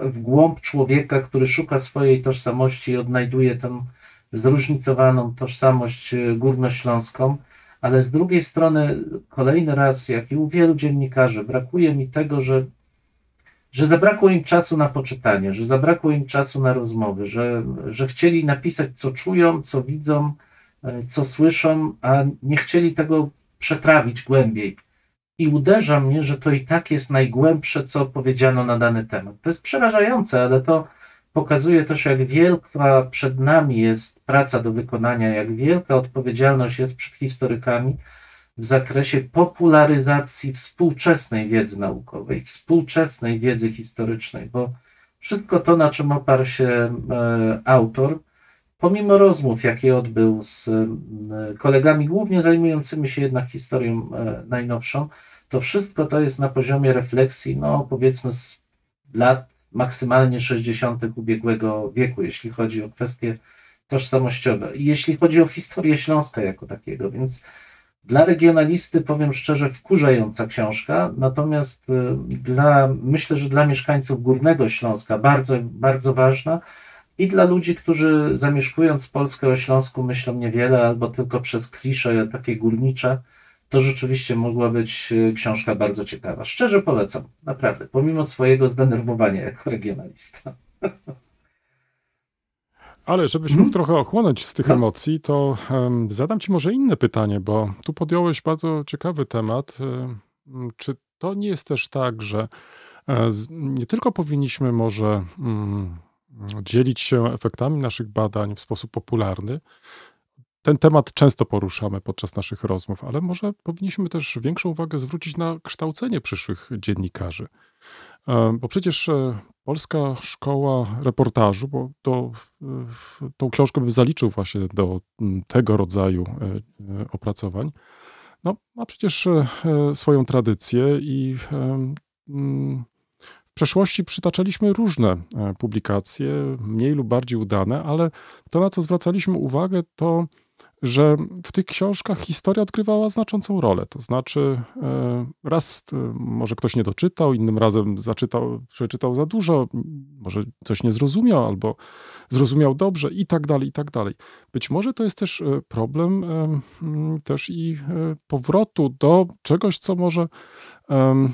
w głąb człowieka, który szuka swojej tożsamości i odnajduje tę zróżnicowaną tożsamość górnośląską. Ale z drugiej strony, kolejny raz, jak i u wielu dziennikarzy, brakuje mi tego, że, że zabrakło im czasu na poczytanie, że zabrakło im czasu na rozmowy, że, że chcieli napisać, co czują, co widzą co słyszą, a nie chcieli tego przetrawić głębiej. I uderza mnie, że to i tak jest najgłębsze, co powiedziano na dany temat. To jest przerażające, ale to pokazuje też, jak wielka przed nami jest praca do wykonania, jak wielka odpowiedzialność jest przed historykami w zakresie popularyzacji współczesnej wiedzy naukowej, współczesnej wiedzy historycznej, bo wszystko to, na czym oparł się e, autor, pomimo rozmów, jakie odbył z e, kolegami, głównie zajmującymi się jednak historią e, najnowszą, to wszystko to jest na poziomie refleksji, no powiedzmy z lat maksymalnie 60. ubiegłego wieku, jeśli chodzi o kwestie tożsamościowe i jeśli chodzi o historię Śląska jako takiego, więc dla regionalisty, powiem szczerze, wkurzająca książka, natomiast e, dla, myślę, że dla mieszkańców Górnego Śląska bardzo, bardzo ważna, i dla ludzi, którzy zamieszkując Polskę o Śląsku myślą niewiele albo tylko przez klisze takie górnicze, to rzeczywiście mogła być e, książka bardzo ciekawa. Szczerze polecam, naprawdę, pomimo swojego zdenerwowania jako regionalista. Ale żebyś mógł trochę ochłonąć z tych Tak. emocji, to em, zadam ci może inne pytanie, bo tu podjąłeś bardzo ciekawy temat. Em, Czy to nie jest też tak, że e, nie tylko powinniśmy może mm, dzielić się efektami naszych badań w sposób popularny. Ten temat często poruszamy podczas naszych rozmów, ale może powinniśmy też większą uwagę zwrócić na kształcenie przyszłych dziennikarzy. E, Bo przecież e, Polska Szkoła Reportażu, bo to, e, tą książkę bym zaliczył właśnie do tego rodzaju opracowań, no, ma przecież swoją tradycję i w przeszłości przytaczaliśmy różne e, publikacje, mniej lub bardziej udane, ale to, na co zwracaliśmy uwagę, to że w tych książkach historia odgrywała znaczącą rolę. To znaczy, e, raz e, może ktoś nie doczytał, innym razem zaczytał, przeczytał za dużo, może coś nie zrozumiał, albo zrozumiał dobrze, i tak dalej, i tak dalej. Być może to jest też e, problem też i powrotu do czegoś, co może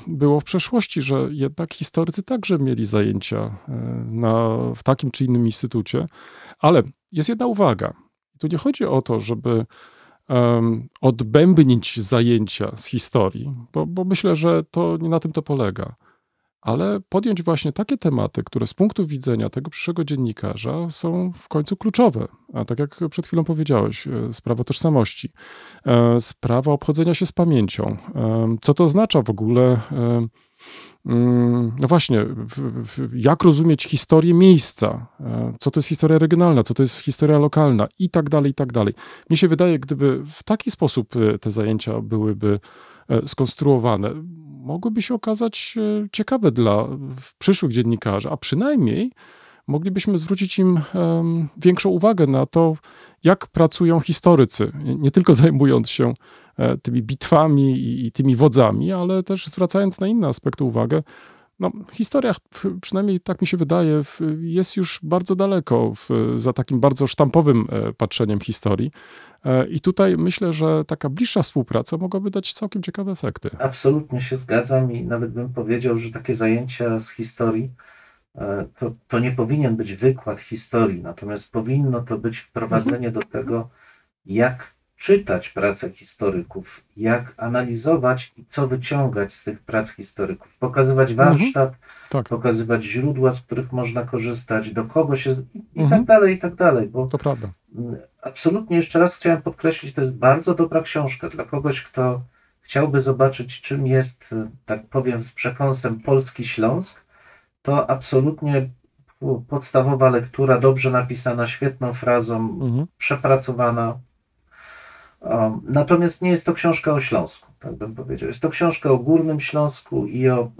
było w przeszłości, że jednak historycy także mieli zajęcia na, w takim czy innym instytucie. Ale jest jedna uwaga. Tu nie chodzi o to, żeby em, odbębnić zajęcia z historii, bo, bo myślę, że to nie na tym to polega. Ale podjąć właśnie takie tematy, które z punktu widzenia tego przyszłego dziennikarza są w końcu kluczowe. A tak jak przed chwilą powiedziałeś, e, sprawa tożsamości, e, sprawa obchodzenia się z pamięcią. E, Co to oznacza w ogóle? Mm, No właśnie, jak rozumieć historię miejsca? E, Co to jest historia regionalna, co to jest historia lokalna i tak dalej, i tak dalej. Mnie się wydaje, gdyby w taki sposób e, te zajęcia byłyby e, skonstruowane, mogłyby się okazać ciekawe dla przyszłych dziennikarzy, a przynajmniej moglibyśmy zwrócić im większą uwagę na to, jak pracują historycy, nie- tylko zajmując się tymi bitwami i, tymi wodzami, ale też zwracając na inne aspekty uwagę, no, historia, przynajmniej tak mi się wydaje, jest już bardzo daleko w, za takim bardzo sztampowym e, patrzeniem historii. E, I tutaj myślę, że taka bliższa współpraca mogłaby dać całkiem ciekawe efekty. Absolutnie się zgadzam i nawet bym powiedział, że takie zajęcia z historii e, to, to nie powinien być wykład historii, natomiast powinno to być wprowadzenie do tego, jak czytać pracę historyków, jak analizować i co wyciągać z tych prac historyków, pokazywać warsztat, Tak, pokazywać źródła, z których można korzystać, do kogo się. z- i, i Mhm. tak dalej, i tak dalej. Bo to prawda. absolutnie jeszcze raz chciałem podkreślić, to jest bardzo dobra książka dla kogoś, kto chciałby zobaczyć, czym jest, y, tak powiem z przekąsem, polski Śląsk. To absolutnie podstawowa lektura, dobrze napisana, świetną frazą, Mhm. przepracowana. Um, natomiast nie jest to książka o Śląsku, tak bym powiedział. Jest to książka o Górnym Śląsku i o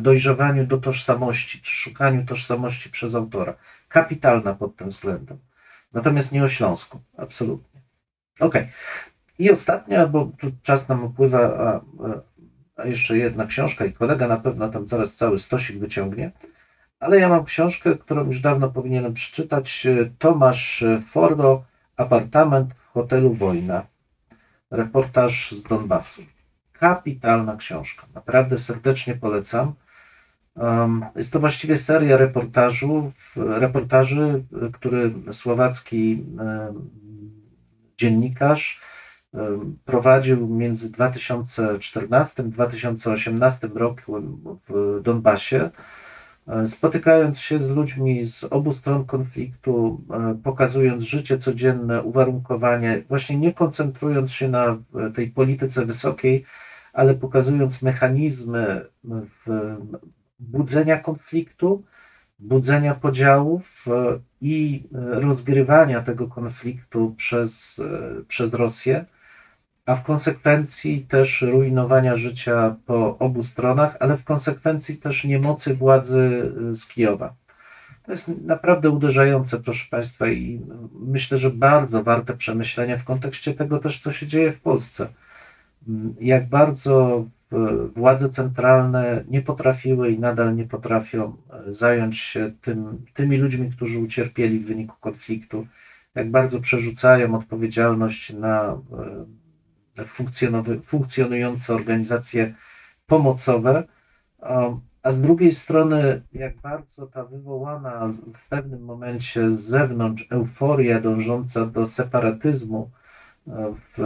dojrzewaniu do tożsamości, czy szukaniu tożsamości przez autora. Kapitalna pod tym względem. Natomiast nie o Śląsku, absolutnie. Okej. I ostatnia, bo tu czas nam upływa, a, a jeszcze jedna książka i kolega na pewno tam zaraz cały stosik wyciągnie. Ale ja mam książkę, którą już dawno powinienem przeczytać. Tomasz Fordo, Apartament w hotelu Wojna. Reportaż z Donbasu. Kapitalna książka. Naprawdę serdecznie polecam. Um, Jest to właściwie seria reportażów, reportaży, który słowacki dziennikarz prowadził między 2014 a 2018 rokiem w Donbasie, spotykając się z ludźmi z obu stron konfliktu, e, pokazując życie codzienne, uwarunkowanie, właśnie nie koncentrując się na e, tej polityce wysokiej, ale pokazując mechanizmy budzenia konfliktu, budzenia podziałów e, i e, rozgrywania tego konfliktu przez, e, przez Rosję, a w konsekwencji też rujnowania życia po obu stronach, ale w konsekwencji też niemocy władzy e, z Kijowa. To jest naprawdę uderzające, proszę Państwa, i myślę, że bardzo warte przemyślenia w kontekście tego też, co się dzieje w Polsce. Jak bardzo w- władze centralne nie potrafiły i nadal nie potrafią e, zająć się tym, tymi ludźmi, którzy ucierpieli w wyniku konfliktu, jak bardzo przerzucają odpowiedzialność na funkcjonujące organizacje pomocowe, a- z drugiej strony, jak bardzo ta wywołana w pewnym momencie z zewnątrz euforia dążąca do separatyzmu e, w,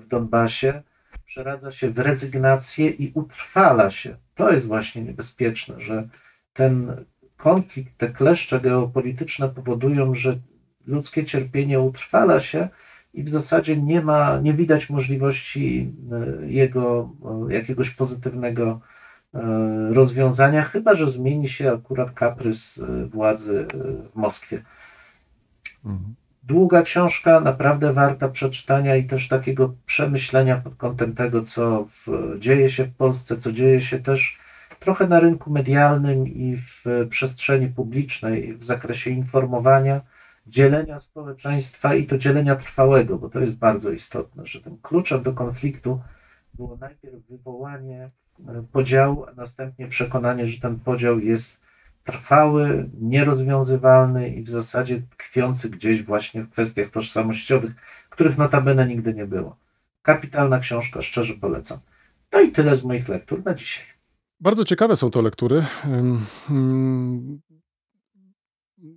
w Donbasie przeradza się w rezygnację i utrwala się. To jest właśnie niebezpieczne, że ten konflikt, te kleszcze geopolityczne powodują, że ludzkie cierpienie utrwala się i w zasadzie nie ma, nie widać możliwości e, jego e, jakiegoś pozytywnego e, rozwiązania, chyba że zmieni się akurat kaprys władzy w Moskwie. Mhm. Długa książka, naprawdę warta przeczytania i też takiego przemyślenia pod kątem tego, co w, dzieje się w Polsce, co dzieje się też trochę na rynku medialnym i w przestrzeni publicznej w zakresie informowania, dzielenia społeczeństwa i to dzielenia trwałego, bo to jest bardzo istotne, że tym kluczem do konfliktu było najpierw wywołanie e, podziału, a następnie przekonanie, że ten podział jest trwały, nierozwiązywalny i w zasadzie tkwiący gdzieś właśnie w kwestiach tożsamościowych, których notabene nigdy nie było. Kapitalna książka, szczerze polecam. No i tyle z moich lektur na dzisiaj. Bardzo ciekawe są to lektury.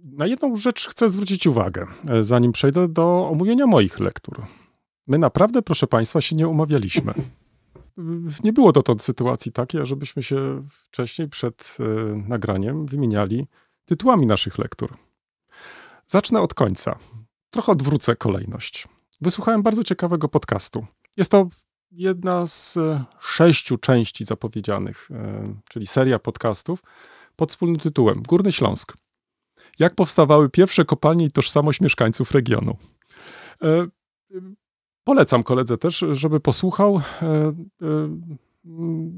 Na jedną rzecz chcę zwrócić uwagę, e, zanim przejdę do omówienia moich lektur. My naprawdę, proszę Państwa, się nie umawialiśmy. Nie było dotąd sytuacji takiej, żebyśmy się wcześniej przed e, nagraniem wymieniali tytułami naszych lektur. Zacznę od końca. Trochę odwrócę kolejność. Wysłuchałem bardzo ciekawego podcastu. Jest to jedna z e, sześciu części zapowiedzianych, czyli seria podcastów pod wspólnym tytułem Górny Śląsk. Jak powstawały pierwsze kopalnie i tożsamość mieszkańców regionu. E, Polecam koledze też, żeby posłuchał. E, e,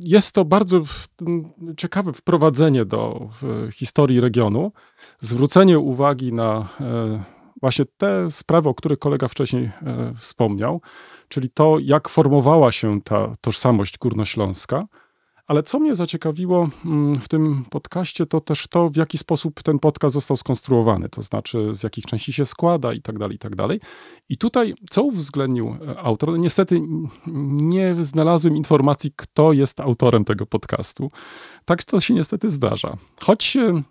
Jest to bardzo ciekawe wprowadzenie do historii regionu, zwrócenie uwagi na właśnie te sprawy, o których kolega wcześniej wspomniał, czyli to, jak formowała się ta tożsamość górnośląska, Ale co mnie zaciekawiło mm, w tym podcaście, to też to, w jaki sposób ten podcast został skonstruowany, to znaczy z jakich części się składa i tak dalej, i tak dalej. I tutaj, co uwzględnił e, autor? No, niestety nie znalazłem informacji, kto jest autorem tego podcastu. Tak to się niestety zdarza. Choć e,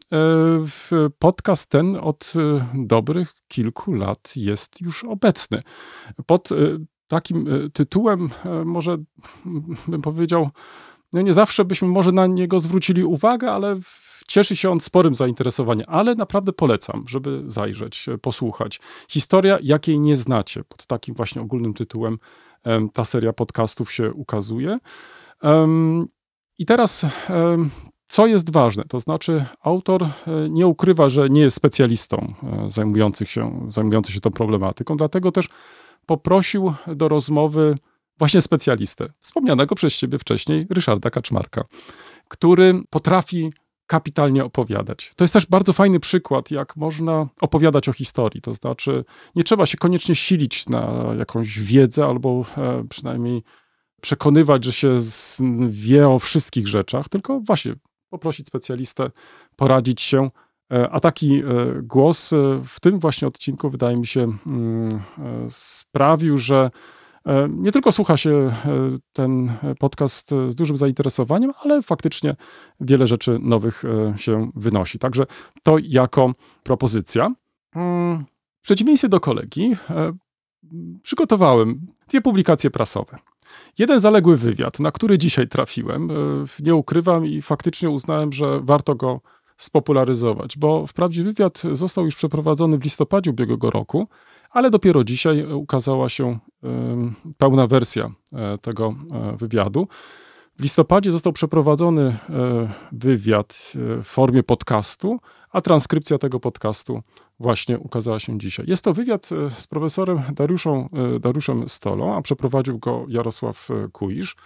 podcast ten od e, dobrych kilku lat jest już obecny. Pod takim tytułem może bym powiedział, no nie zawsze byśmy może na niego zwrócili uwagę, ale cieszy się on sporym zainteresowaniem. Ale naprawdę polecam, żeby zajrzeć, posłuchać. Historia, jakiej nie znacie. Pod takim właśnie ogólnym tytułem ta seria podcastów się ukazuje. I teraz co jest ważne? To znaczy, autor e, nie ukrywa, że nie jest specjalistą e, zajmujących się, zajmujący się tą problematyką, dlatego też poprosił do rozmowy właśnie specjalistę, wspomnianego przez ciebie wcześniej Ryszarda Kaczmarka, który potrafi kapitalnie opowiadać. To jest też bardzo fajny przykład, jak można opowiadać o historii. To znaczy, nie trzeba się koniecznie silić na jakąś wiedzę albo e, przynajmniej przekonywać, że się wie o wszystkich rzeczach, tylko właśnie poprosić specjalistę, poradzić się. E, a taki e, głos w tym właśnie odcinku, wydaje mi się, mm, sprawił, że nie tylko słucha się e, ten podcast z dużym zainteresowaniem, ale faktycznie wiele rzeczy nowych e, się wynosi. Także to jako propozycja. Mm, w przeciwieństwie do kolegi, przygotowałem dwie publikacje prasowe. Jeden zaległy wywiad, na który dzisiaj trafiłem. Nie ukrywam i faktycznie uznałem, że warto go spopularyzować, bo wprawdzie wywiad został już przeprowadzony w listopadzie ubiegłego roku, ale dopiero dzisiaj ukazała się pełna wersja e, tego e, wywiadu. W listopadzie został przeprowadzony e, wywiad w formie podcastu, a transkrypcja tego podcastu właśnie ukazała się dzisiaj. Jest to wywiad z profesorem Dariuszą, Dariuszem Stolą, a przeprowadził go Jarosław Kuisz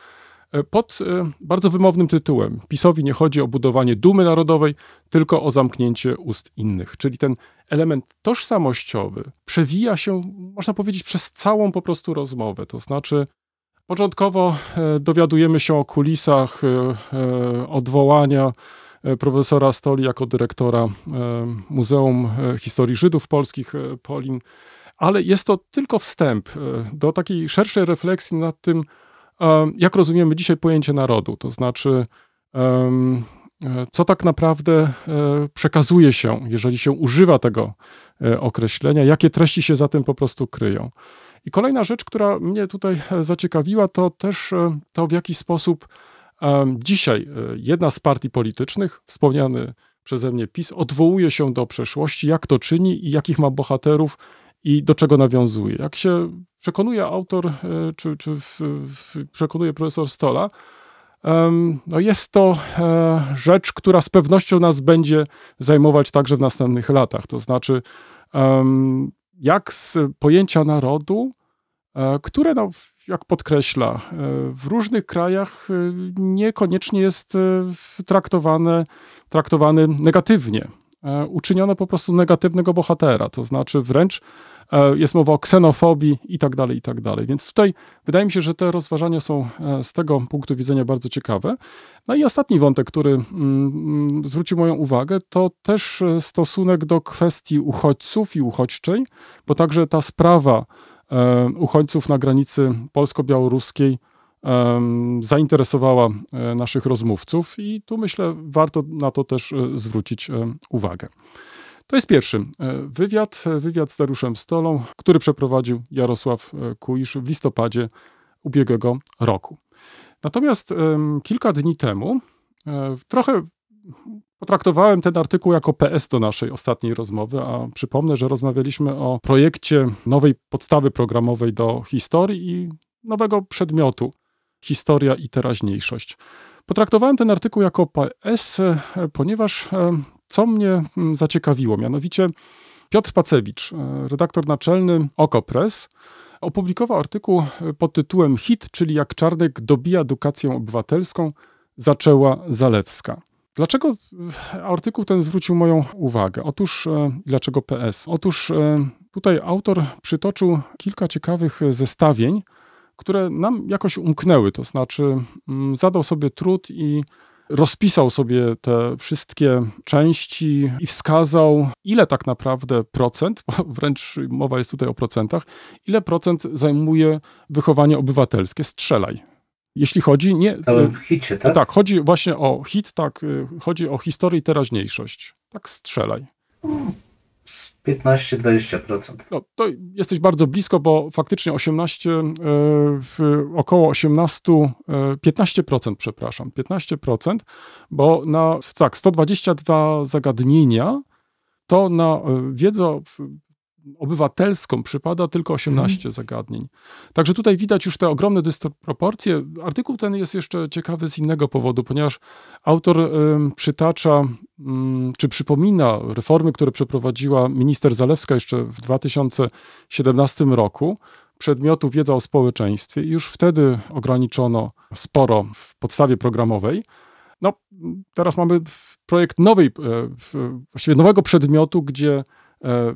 pod bardzo wymownym tytułem. PiSowi nie chodzi o budowanie dumy narodowej, tylko o zamknięcie ust innych. Czyli ten element tożsamościowy przewija się, można powiedzieć, przez całą po prostu rozmowę. To znaczy, początkowo e, dowiadujemy się o kulisach e, e, odwołania profesora Stoli jako dyrektora Muzeum Historii Żydów Polskich Polin, ale jest to tylko wstęp do takiej szerszej refleksji nad tym, jak rozumiemy dzisiaj pojęcie narodu. To znaczy, E, co tak naprawdę e, przekazuje się, jeżeli się używa tego e, określenia, jakie treści się za tym po prostu kryją. I kolejna rzecz, która mnie tutaj zaciekawiła, to też to, w jaki sposób dzisiaj jedna z partii politycznych, wspomniany przeze mnie PiS, odwołuje się do przeszłości, jak to czyni i jakich ma bohaterów i do czego nawiązuje. Jak się przekonuje autor, czy, czy w, w, przekonuje profesor Stola, no jest to e, rzecz, która z pewnością nas będzie zajmować także w następnych latach. To znaczy, jak z pojęcia narodu, e, które, no, jak podkreśla, e, w różnych krajach niekoniecznie jest traktowane, traktowane negatywnie. Uczyniono po prostu negatywnego bohatera, to znaczy wręcz E, jest mowa o ksenofobii i tak dalej, i tak dalej. Więc tutaj wydaje mi się, że te rozważania są e, z tego punktu widzenia bardzo ciekawe. No i ostatni wątek, który mm, mm, zwrócił moją uwagę, to też e, stosunek do kwestii uchodźców i uchodźczej, bo także ta sprawa uchodźców na granicy polsko-białoruskiej zainteresowała naszych rozmówców i tu myślę, warto na to też zwrócić uwagę. To jest pierwszy e, wywiad, e, wywiad z Dariuszem Stolą, który przeprowadził Jarosław e, Kuisz w listopadzie ubiegłego roku. Natomiast kilka dni temu trochę potraktowałem ten artykuł jako PS do naszej ostatniej rozmowy, a przypomnę, że rozmawialiśmy o projekcie nowej podstawy programowej do historii i nowego przedmiotu historia i teraźniejszość. Potraktowałem ten artykuł jako PS, ponieważ co mnie zaciekawiło, mianowicie Piotr Pacewicz, e, redaktor naczelny Okopres, opublikował artykuł e, pod tytułem Hit, czyli jak Czarnek dobija edukację obywatelską, zaczęła Zalewska. Dlaczego e, artykuł ten zwrócił moją uwagę? Otóż, dlaczego PS? Otóż tutaj autor przytoczył kilka ciekawych zestawień, które nam jakoś umknęły. To znaczy, mm, zadał sobie trud i rozpisał sobie te wszystkie części i wskazał, ile tak naprawdę procent, bo wręcz mowa jest tutaj o procentach, ile procent zajmuje wychowanie obywatelskie. Strzelaj. Jeśli chodzi nie. W całym hicie, tak? Tak, chodzi właśnie o hit, tak, y, chodzi o historię i teraźniejszość. Tak, strzelaj. Z 15-20%. No, to jesteś bardzo blisko, bo faktycznie 18, e, około 18, e, 15%, przepraszam, 15%, bo na tak, 122 zagadnienia to na e, wiedzę obywatelską przypada tylko 18 zagadnień. Także tutaj widać już te ogromne dysproporcje. Artykuł ten jest jeszcze ciekawy z innego powodu, ponieważ autor em, przytacza mm, czy przypomina reformy, które przeprowadziła minister Zalewska jeszcze w 2017 roku przedmiotu wiedza o społeczeństwie i już wtedy ograniczono sporo w podstawie programowej. No, teraz mamy projekt nowej, e, właściwie nowego przedmiotu, gdzie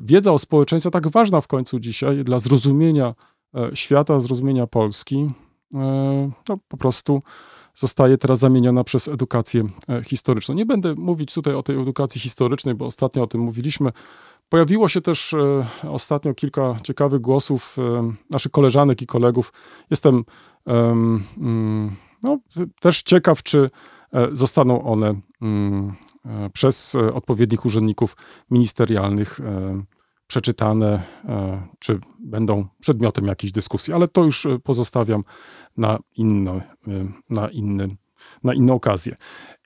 wiedza o społeczeństwie, tak ważna w końcu dzisiaj dla zrozumienia e, świata, zrozumienia Polski, e, no, po prostu zostaje teraz zamieniona przez edukację e, historyczną. Nie będę mówić tutaj o tej edukacji historycznej, bo ostatnio o tym mówiliśmy. Pojawiło się też e, ostatnio kilka ciekawych głosów e, naszych koleżanek i kolegów. Jestem em, mm, no, też ciekaw, czy e, zostaną one mm, e, przez e, odpowiednich urzędników ministerialnych e, przeczytane, e, czy będą przedmiotem jakiejś dyskusji, ale to już e, pozostawiam na, inno, e, na, inny, na inną okazję.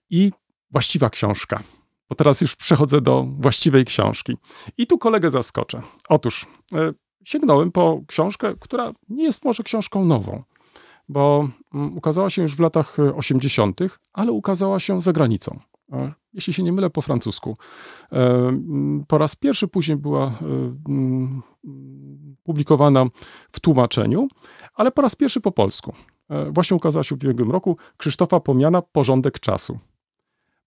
I właściwa książka, bo teraz już przechodzę do właściwej książki. I tu kolegę zaskoczę. Otóż e, sięgnąłem po książkę, która nie jest może książką nową, bo mm, ukazała się już w latach e, 80., ale ukazała się za granicą. Jeśli się nie mylę, po francusku. E, Po raz pierwszy później była e, publikowana w tłumaczeniu, ale po raz pierwszy po polsku. E, Właśnie ukazała się w ubiegłym roku Krzysztofa Pomiana Porządek czasu.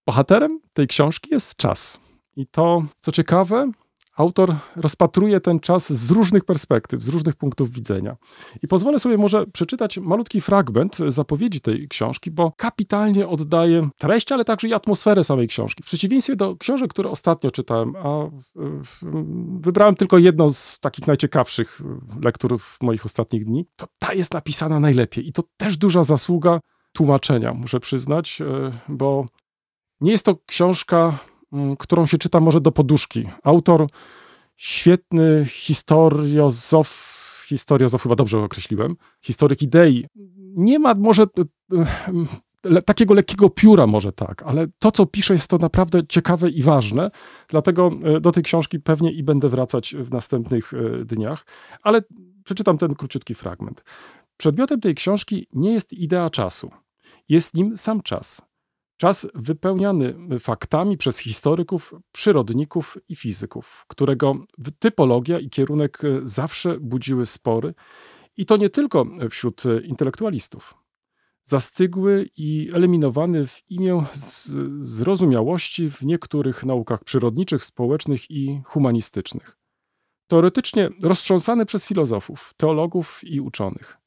Bohaterem tej książki jest czas. I to, co ciekawe, autor rozpatruje ten czas z różnych perspektyw, z różnych punktów widzenia. I pozwolę sobie może przeczytać malutki fragment zapowiedzi tej książki, bo kapitalnie oddaje treść, ale także i atmosferę samej książki. W przeciwieństwie do książek, które ostatnio czytałem, a wybrałem tylko jedną z takich najciekawszych lektur w moich ostatnich dni, to ta jest napisana najlepiej. I to też duża zasługa tłumaczenia, muszę przyznać, e, bo nie jest to książka, którą się czyta może do poduszki. Autor świetny historiozof, historiozof chyba dobrze określiłem, historyk idei. Nie ma może e, e, le, takiego lekkiego pióra może tak, ale to, co pisze jest to naprawdę ciekawe i ważne, dlatego e, do tej książki pewnie i będę wracać w następnych dniach, ale przeczytam ten króciutki fragment. Przedmiotem tej książki nie jest idea czasu. Jest nim sam czas. Czas wypełniany faktami przez historyków, przyrodników i fizyków, którego typologia i kierunek e, zawsze budziły spory, i to nie tylko wśród e, intelektualistów. Zastygły i eliminowany w imię zrozumiałości w niektórych naukach przyrodniczych, społecznych i humanistycznych. Teoretycznie roztrząsany przez filozofów, teologów i uczonych.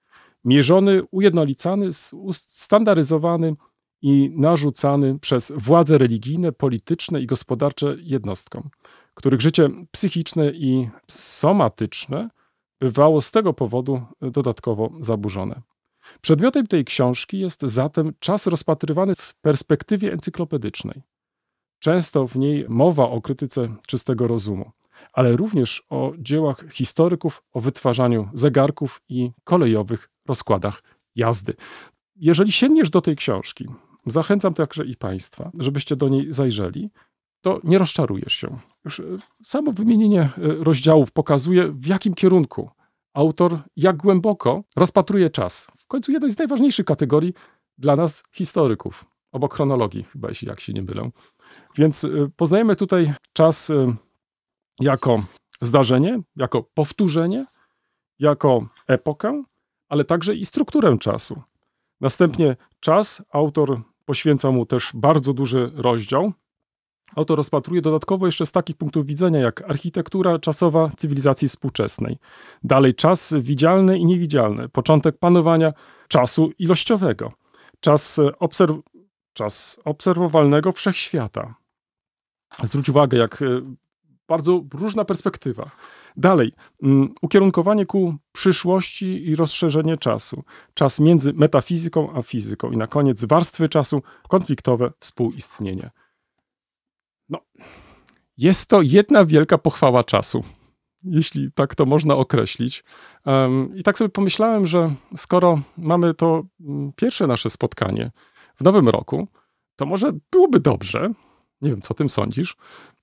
Mierzony, ujednolicany, standaryzowany i narzucany przez władze religijne, polityczne i gospodarcze jednostkom, których życie psychiczne i somatyczne bywało z tego powodu dodatkowo zaburzone. Przedmiotem tej książki jest zatem czas rozpatrywany w perspektywie encyklopedycznej. Często w niej mowa o krytyce czystego rozumu, ale również o dziełach historyków, o wytwarzaniu zegarków i kolejowych rozkładach jazdy. Jeżeli sięgniesz do tej książki, zachęcam także i Państwa, żebyście do niej zajrzeli, to nie rozczarujesz się. Już e, samo wymienienie e, rozdziałów pokazuje, w jakim kierunku autor, jak głęboko rozpatruje czas. W końcu jednej z najważniejszych kategorii dla nas historyków, obok chronologii, chyba jeśli jak się nie mylę. Więc e, poznajemy tutaj czas jako zdarzenie, jako powtórzenie, jako epokę, ale także i strukturę czasu. Następnie czas, autor poświęca mu też bardzo duży rozdział, Autor rozpatruje dodatkowo jeszcze z takich punktów widzenia, jak architektura czasowa cywilizacji współczesnej. Dalej czas widzialny i niewidzialny, początek panowania czasu ilościowego, czas, e, obserw czas obserwowalnego wszechświata. Zwróć uwagę, jak e, bardzo różna perspektywa. Dalej, mm, ukierunkowanie ku przyszłości i rozszerzenie czasu. Czas między metafizyką a fizyką. I na koniec warstwy czasu, konfliktowe współistnienie. No, jest to jedna wielka pochwała czasu, jeśli tak to można określić. I tak sobie pomyślałem, że skoro mamy to mm, pierwsze nasze spotkanie w nowym roku, to może byłoby dobrze, nie wiem, co o tym sądzisz,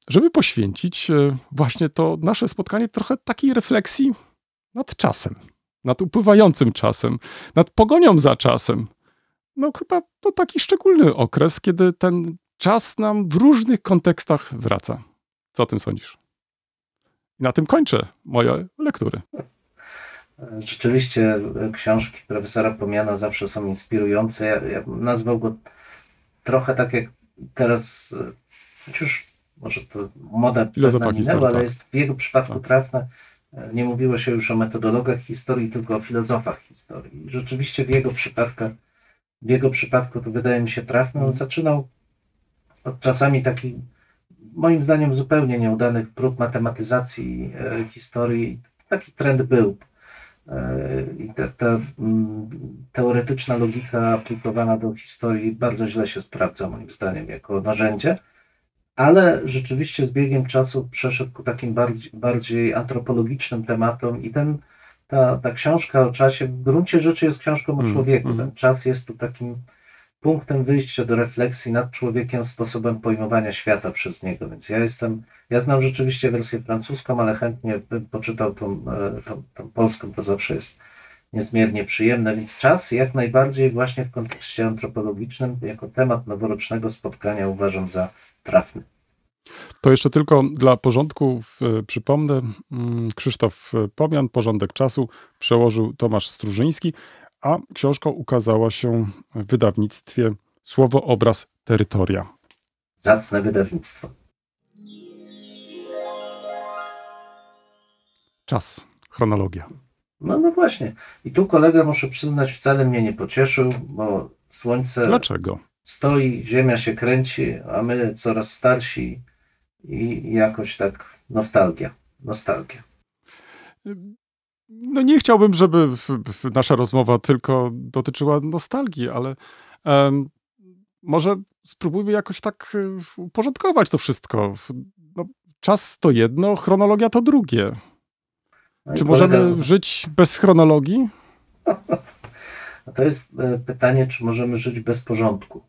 żeby poświęcić e, właśnie to nasze spotkanie trochę takiej refleksji nad czasem, nad upływającym czasem, nad pogonią za czasem. No chyba to taki szczególny okres, kiedy ten czas nam w różnych kontekstach wraca. Co o tym sądzisz? I na tym kończę moje lektury. Rzeczywiście e, książki profesora Pomiana zawsze są inspirujące. Ja, ja nazwał go trochę tak jak teraz, e, chociaż może to moda pewna minęła, ale jest w jego przypadku Tak. trafne. E, Nie mówiło się już o metodologach historii, tylko o filozofach historii. Rzeczywiście w jego przypadku, w jego przypadku to wydaje mi się trafne. On zaczynał od czasami takich, moim zdaniem, zupełnie nieudanych prób matematyzacji e, historii. Taki trend był. E, I ta, ta mm, teoretyczna logika aplikowana do historii bardzo źle się sprawdza, moim zdaniem, jako narzędzie, ale rzeczywiście z biegiem czasu przeszedł ku takim bardziej, bardziej antropologicznym tematom i ten, ta, ta książka o czasie w gruncie rzeczy jest książką o Mm, człowieku. mm. Ten czas jest tu takim punktem wyjścia do refleksji nad człowiekiem, sposobem pojmowania świata przez niego. Więc ja jestem, ja znam rzeczywiście wersję francuską, ale chętnie bym poczytał tą, e, tą, tą polską, to zawsze jest niezmiernie przyjemne. Więc czas jak najbardziej właśnie w kontekście antropologicznym, jako temat noworocznego spotkania uważam za trafny. To jeszcze tylko dla porządku przypomnę, mm, Krzysztof Pomian, Porządek Czasu, przełożył Tomasz Strużyński, a książka ukazała się w wydawnictwie Słowo, Obraz, Terytoria. Zacne wydawnictwo. Czas, chronologia. No, no właśnie. I tu kolega, muszę przyznać, wcale mnie nie pocieszył, bo słońce Dlaczego? stoi, ziemia się kręci, a my coraz starsi i jakoś tak nostalgia. Nostalgia. No nie chciałbym, żeby nasza rozmowa tylko dotyczyła nostalgii, ale em, może spróbujmy jakoś tak e, uporządkować to wszystko. No, czas to jedno, chronologia to drugie. No Czy możemy żyć bez chronologii? To jest e, pytanie, czy możemy żyć bez porządku.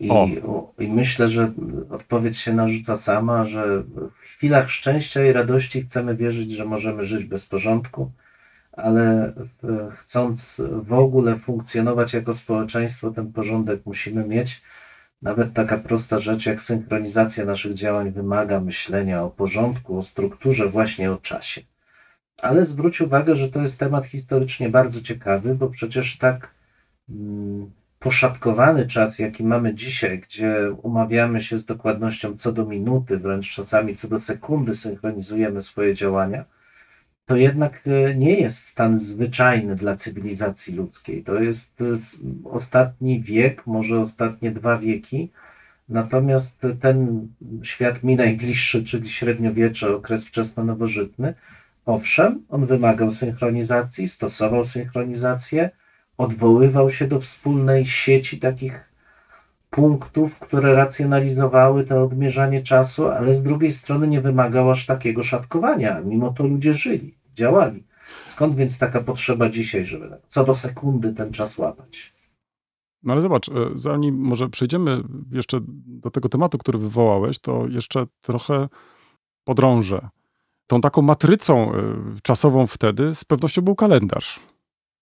I, O. o, I myślę, że odpowiedź się narzuca sama, że w chwilach szczęścia i radości chcemy wierzyć, że możemy żyć bez porządku, ale e, chcąc w ogóle funkcjonować jako społeczeństwo, ten porządek musimy mieć. Nawet taka prosta rzecz jak synchronizacja naszych działań wymaga myślenia o porządku, o strukturze, właśnie o czasie. Ale zwróć uwagę, że to jest temat historycznie bardzo ciekawy, bo przecież tak mm, poszatkowany czas, jaki mamy dzisiaj, gdzie umawiamy się z dokładnością co do minuty, wręcz czasami co do sekundy synchronizujemy swoje działania, to jednak e, nie jest stan zwyczajny dla cywilizacji ludzkiej. To jest e, ostatni wiek, może ostatnie dwa wieki. Natomiast ten świat mi najbliższy, czyli średniowiecze, okres wczesno-nowożytny, owszem, on wymagał synchronizacji, stosował synchronizację, odwoływał się do wspólnej sieci takich punktów, które racjonalizowały to odmierzanie czasu, ale z drugiej strony nie wymagał aż takiego szatkowania. Mimo to ludzie żyli, działali. Skąd więc taka potrzeba dzisiaj, żeby co do sekundy ten czas łapać? No ale zobacz, e, zanim może przejdziemy jeszcze do tego tematu, który wywołałeś, to jeszcze trochę podrążę. Tą taką matrycą e, czasową wtedy z pewnością był kalendarz.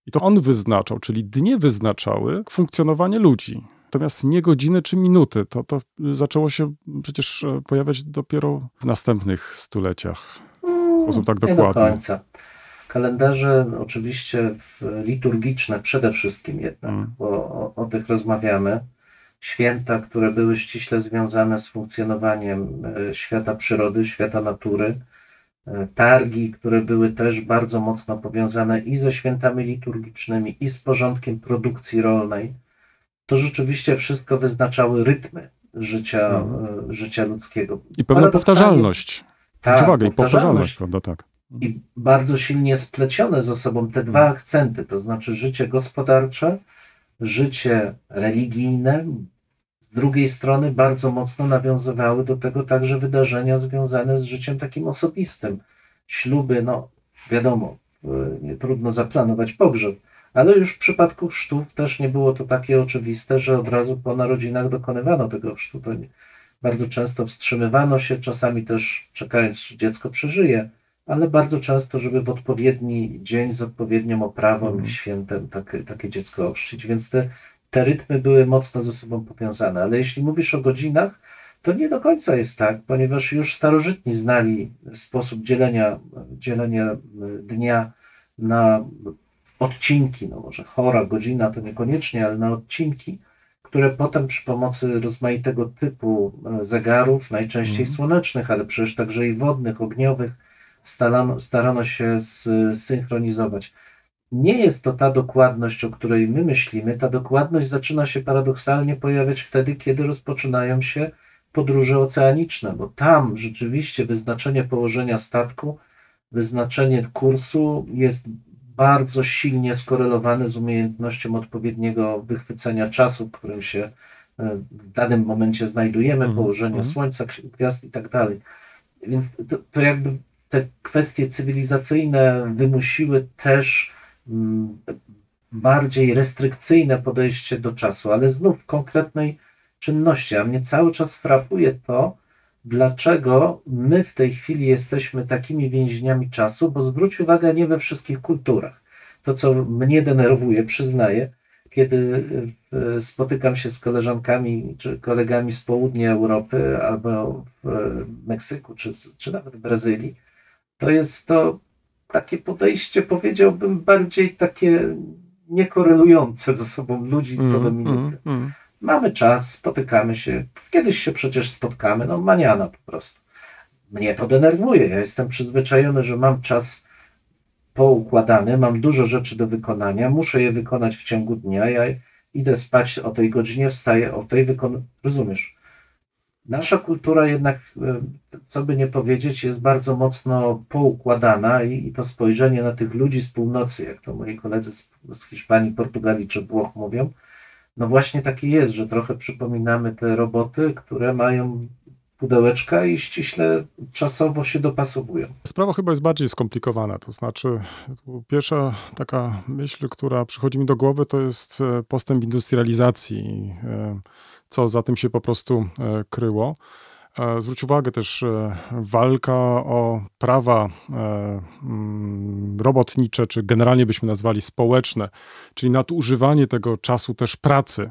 I to on wyznaczał, czyli dnie wyznaczały funkcjonowanie ludzi. Natomiast nie godziny czy minuty. To, to zaczęło się przecież e, pojawiać dopiero w następnych stuleciach. W sposób tak Nie do dokładny. końca. Kalendarze oczywiście liturgiczne przede wszystkim jednak, Mm. bo o, o tych rozmawiamy. święta, które były ściśle związane z funkcjonowaniem e, świata przyrody, świata natury, targi, które były też bardzo mocno powiązane i ze świętami liturgicznymi, i z porządkiem produkcji rolnej. To rzeczywiście wszystko wyznaczały rytmy życia, Mhm. e, życia ludzkiego. I pewna powtarzalność. Tak, uwagę, powtarzalność. powtarzalność, prawda, tak. i bardzo silnie splecione ze sobą te dwa akcenty, to znaczy życie gospodarcze, życie religijne. Z drugiej strony bardzo mocno nawiązywały do tego także wydarzenia związane z życiem takim osobistym. Śluby, no wiadomo, trudno zaplanować pogrzeb, ale już w przypadku chrztów też nie było to takie oczywiste, że od razu po narodzinach dokonywano tego chrztu. To bardzo często wstrzymywano się, czasami też czekając, czy dziecko przeżyje ale bardzo często, żeby w odpowiedni dzień z odpowiednią oprawą Mhm. i świętem takie, takie dziecko ochrzcić. Więc te, te rytmy były mocno ze sobą powiązane. Ale jeśli mówisz o godzinach, to nie do końca jest tak, ponieważ już starożytni znali sposób dzielenia, dzielenia dnia na odcinki, no może chora godzina to niekoniecznie, ale na odcinki, które potem przy pomocy rozmaitego typu e, zegarów, najczęściej Mhm. słonecznych, ale przecież także i wodnych, ogniowych, starano, starano się zsynchronizować. Nie jest to ta dokładność, o której my myślimy. Ta dokładność zaczyna się paradoksalnie pojawiać wtedy, kiedy rozpoczynają się podróże oceaniczne, bo tam rzeczywiście wyznaczenie położenia statku, wyznaczenie kursu jest bardzo silnie skorelowane z umiejętnością odpowiedniego wychwycenia czasu, w którym się e, w danym momencie znajdujemy, Mhm, położenia mhm. słońca, gwiazd i tak dalej. Więc to, to jakby te kwestie cywilizacyjne wymusiły też mm, bardziej restrykcyjne podejście do czasu, ale znów konkretnej czynności. A mnie cały czas frapuje to, dlaczego my w tej chwili jesteśmy takimi więźniami czasu, bo zwróć uwagę, nie we wszystkich kulturach. To, co mnie denerwuje, przyznaję, kiedy e, spotykam się z koleżankami czy kolegami z południa Europy albo w e, Meksyku, czy, czy nawet w Brazylii, to jest to takie podejście, powiedziałbym, bardziej takie niekorelujące ze sobą ludzi co do Mm, minuty. mm, mm. Mamy czas, spotykamy się. Kiedyś się przecież spotkamy, no maniana po prostu. Mnie to denerwuje. Ja jestem przyzwyczajony, że mam czas poukładany, mam dużo rzeczy do wykonania, muszę je wykonać w ciągu dnia. Ja idę spać o tej godzinie, wstaję o tej, wykon... rozumiesz? Nasza kultura jednak, e, co by nie powiedzieć, jest bardzo mocno poukładana i, i to spojrzenie na tych ludzi z północy, jak to moi koledzy z, z Hiszpanii, Portugalii czy Włoch mówią, no właśnie taki jest, że trochę przypominamy te roboty, które mają pudełeczka i ściśle czasowo się dopasowują. Sprawa chyba jest bardziej skomplikowana. To znaczy, pierwsza taka myśl, która przychodzi mi do głowy, to jest e, postęp industrializacji, e, co za tym się po prostu e, kryło. Zwróć uwagę też walka o prawa mm, robotnicze, czy generalnie byśmy nazwali społeczne, czyli nadużywanie tego czasu też pracy.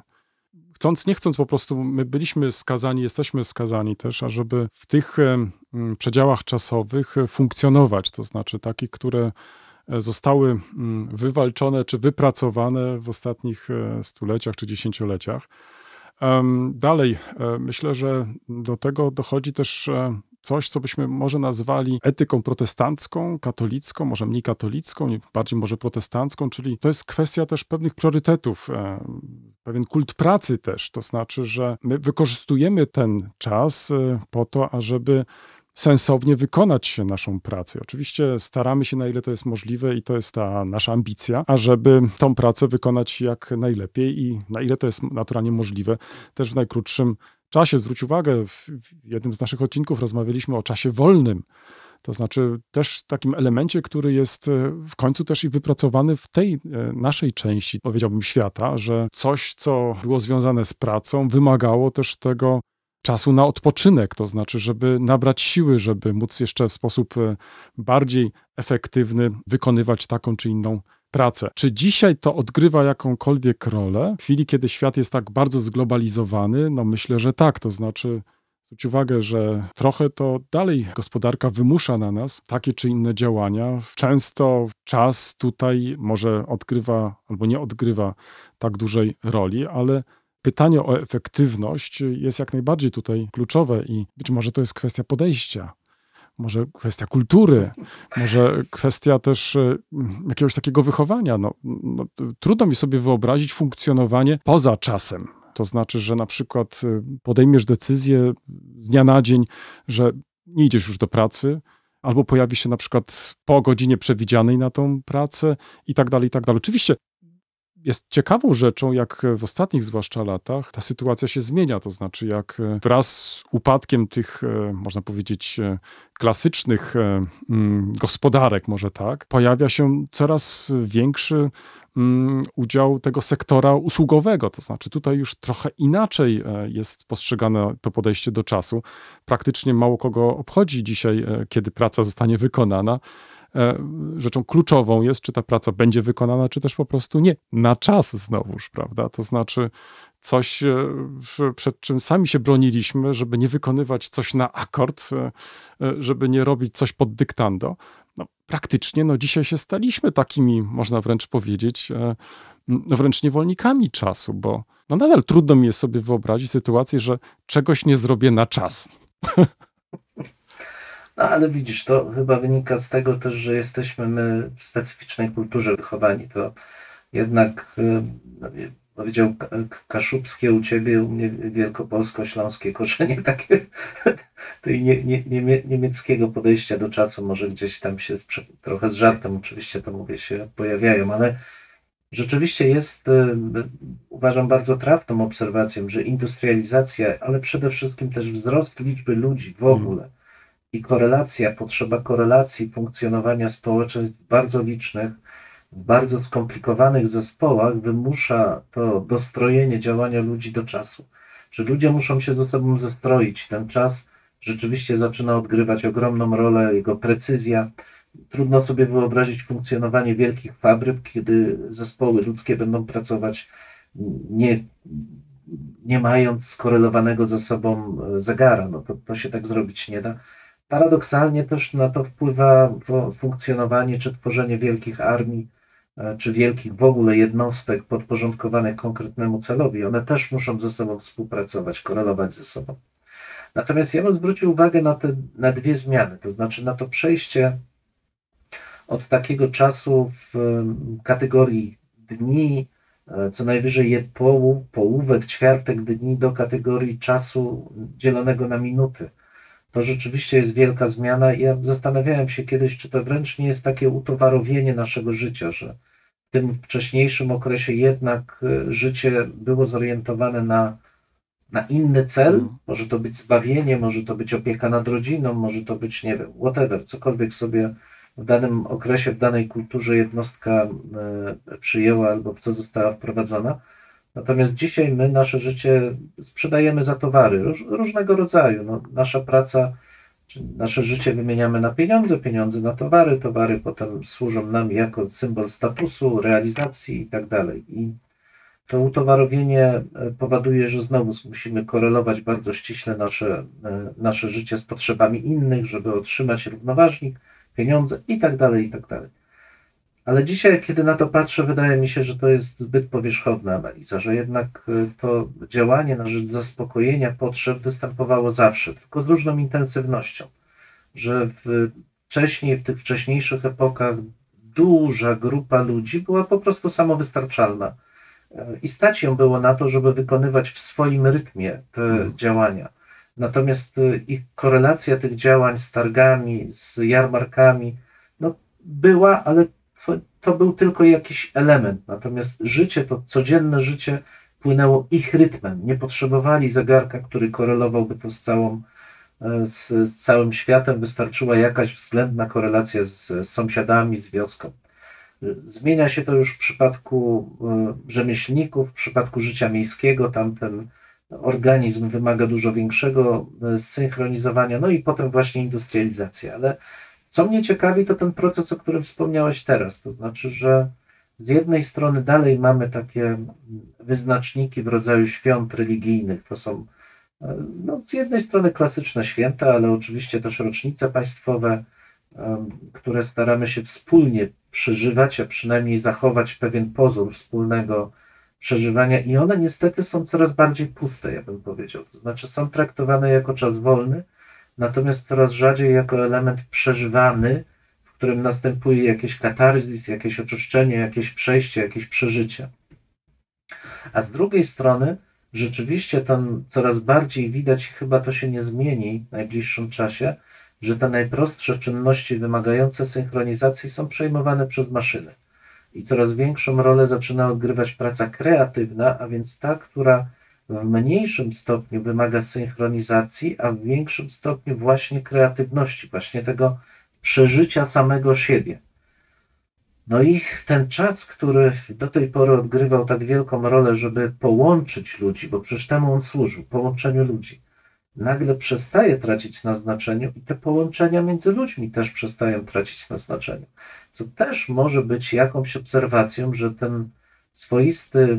Chcąc, nie chcąc, po prostu my byliśmy skazani, jesteśmy skazani też, ażeby w tych e, przedziałach czasowych e, funkcjonować, to znaczy takich, które e, zostały wywalczone czy wypracowane w ostatnich stuleciach czy dziesięcioleciach. Dalej, myślę, że do tego dochodzi też coś, co byśmy może nazwali etyką protestancką, katolicką, może mniej katolicką, bardziej może protestancką, czyli to jest kwestia też pewnych priorytetów, e, pewien kult pracy też. To znaczy, że my wykorzystujemy ten czas e, po to, ażeby sensownie wykonać naszą pracę. Oczywiście staramy się na ile to jest możliwe i to jest ta nasza ambicja, ażeby tą pracę wykonać jak najlepiej i na ile to jest naturalnie możliwe, też w najkrótszym czasie. Zwróć uwagę, w jednym z naszych odcinków rozmawialiśmy o czasie wolnym. To znaczy też takim elemencie, który jest e, w końcu też i wypracowany w tej e, naszej części, powiedziałbym, świata, że coś, co było związane z pracą, wymagało też tego czasu na odpoczynek, to znaczy, żeby nabrać siły, żeby móc jeszcze w sposób e, bardziej efektywny wykonywać taką czy inną pracę. Czy dzisiaj to odgrywa jakąkolwiek rolę? W chwili, kiedy świat jest tak bardzo zglobalizowany, no myślę, że tak. To znaczy, zwróć uwagę, że trochę to dalej gospodarka wymusza na nas takie czy inne działania. Często czas tutaj może odgrywa albo nie odgrywa tak dużej roli, ale pytanie o efektywność jest jak najbardziej tutaj kluczowe i być może to jest kwestia podejścia. Może kwestia kultury, może kwestia też e, jakiegoś takiego wychowania. No, no, trudno mi sobie wyobrazić funkcjonowanie poza czasem. To znaczy, że na przykład e, podejmiesz decyzję z dnia na dzień, że nie idziesz już do pracy, albo pojawi się na przykład po godzinie przewidzianej na tą pracę i tak dalej, i tak dalej. Oczywiście jest ciekawą rzeczą, jak w ostatnich zwłaszcza latach ta sytuacja się zmienia. To znaczy, jak wraz z upadkiem tych, e, można powiedzieć, e, klasycznych e, mm, gospodarek, może tak, pojawia się coraz większy mm, udział tego sektora usługowego. To znaczy, tutaj już trochę inaczej jest postrzegane to podejście do czasu. Praktycznie mało kogo obchodzi dzisiaj, kiedy praca zostanie wykonana E, rzeczą kluczową jest, czy ta praca będzie wykonana, czy też po prostu nie. Na czas znowuż, prawda? To znaczy coś, e, przed czym sami się broniliśmy, żeby nie wykonywać coś na akord, e, żeby nie robić coś pod dyktando. No, praktycznie no, dzisiaj się staliśmy takimi, można wręcz powiedzieć, no, wręcz niewolnikami czasu, bo no, nadal trudno mi jest sobie wyobrazić sytuację, że czegoś nie zrobię na czas. No ale widzisz, to chyba wynika z tego też, że jesteśmy my w specyficznej kulturze wychowani. To jednak y, no, powiedział kaszubskie u ciebie, u mnie wielkopolsko-śląskie korzenie takie tej nie, nie, nie, niemieckiego podejścia do czasu może gdzieś tam się z, trochę z żartem oczywiście to mówię się pojawiają, ale rzeczywiście jest y, uważam bardzo trafną obserwacją, że industrializacja, ale przede wszystkim też wzrost liczby ludzi w ogóle i korelacja, potrzeba korelacji funkcjonowania społeczeństw bardzo licznych, w bardzo skomplikowanych zespołach wymusza to dostrojenie działania ludzi do czasu. Że ludzie muszą się ze sobą zestroić. Ten czas rzeczywiście zaczyna odgrywać ogromną rolę, jego precyzja. Trudno sobie wyobrazić funkcjonowanie wielkich fabryk, kiedy zespoły ludzkie będą pracować nie, nie mając skorelowanego ze sobą zegara. No to, to się tak zrobić nie da. Paradoksalnie też na to wpływa funkcjonowanie czy tworzenie wielkich armii, e, czy wielkich w ogóle jednostek podporządkowanych konkretnemu celowi. One też muszą ze sobą współpracować, korelować ze sobą. Natomiast ja bym zwrócił uwagę na te na dwie zmiany, to znaczy na to przejście od takiego czasu w kategorii dni, e, co najwyżej połów, połówek, ćwiartek dni do kategorii czasu dzielonego na minuty to rzeczywiście jest wielka zmiana. Ja zastanawiałem się kiedyś, czy to wręcz nie jest takie utowarowienie naszego życia, że w tym wcześniejszym okresie jednak e, życie było zorientowane na, na inny cel. Mhm. Może to być zbawienie, może to być opieka nad rodziną, może to być, nie wiem, whatever, cokolwiek sobie w danym okresie, w danej kulturze jednostka e, przyjęła albo w co została wprowadzona Natomiast dzisiaj my nasze życie sprzedajemy za towary róż, różnego rodzaju. No, nasza praca, nasze życie wymieniamy na pieniądze, pieniądze na towary, towary potem służą nam jako symbol statusu, realizacji i tak dalej. I to utowarowienie e, powoduje, że znowu musimy korelować bardzo ściśle nasze, e, nasze życie z potrzebami innych, żeby otrzymać równoważnik, pieniądze i tak dalej, i tak dalej. Ale dzisiaj, kiedy na to patrzę, wydaje mi się, że to jest zbyt powierzchowna analiza, że jednak y, to działanie na rzecz zaspokojenia potrzeb występowało zawsze, tylko z różną intensywnością. Że w, wcześniej, w tych wcześniejszych epokach, duża grupa ludzi była po prostu samowystarczalna. Y, I stać ją było na to, żeby wykonywać w swoim rytmie te hmm. działania. Natomiast y, ich korelacja tych działań z targami, z jarmarkami, no, była, ale to, to był tylko jakiś element. Natomiast życie, to codzienne życie płynęło ich rytmem. Nie potrzebowali zegarka, który korelowałby to z, całą, e, z, z całym światem. Wystarczyła jakaś względna korelacja z, sąsiadami, z wioską. Zmienia się to już w przypadku e, rzemieślników, w przypadku życia miejskiego. Tam ten organizm wymaga dużo większego e, zsynchronizowania, no i potem właśnie industrializacja. Ale co mnie ciekawi, to ten proces, o którym wspomniałeś teraz. To znaczy, że z jednej strony dalej mamy takie wyznaczniki w rodzaju świąt religijnych. To są no, z jednej strony klasyczne święta, ale oczywiście też rocznice państwowe, które staramy się wspólnie przeżywać, a przynajmniej zachować pewien pozór wspólnego przeżywania i one niestety są coraz bardziej puste, ja bym powiedział. To znaczy są traktowane jako czas wolny, natomiast coraz rzadziej jako element przeżywany, w którym następuje jakieś katarzis, jakieś oczyszczenie, jakieś przejście, jakieś przeżycie. A z drugiej strony, rzeczywiście tam coraz bardziej widać, chyba to się nie zmieni w najbliższym czasie, że te najprostsze czynności wymagające synchronizacji są przejmowane przez maszyny. I coraz większą rolę zaczyna odgrywać praca kreatywna, a więc ta, która w mniejszym stopniu wymaga synchronizacji, a w większym stopniu właśnie kreatywności, właśnie tego przeżycia samego siebie. No i ten czas, który do tej pory odgrywał tak wielką rolę, żeby połączyć ludzi, bo przecież temu on służył, połączeniu ludzi, nagle przestaje tracić na znaczeniu i te połączenia między ludźmi też przestają tracić na znaczeniu. Co też może być jakąś obserwacją, że ten swoisty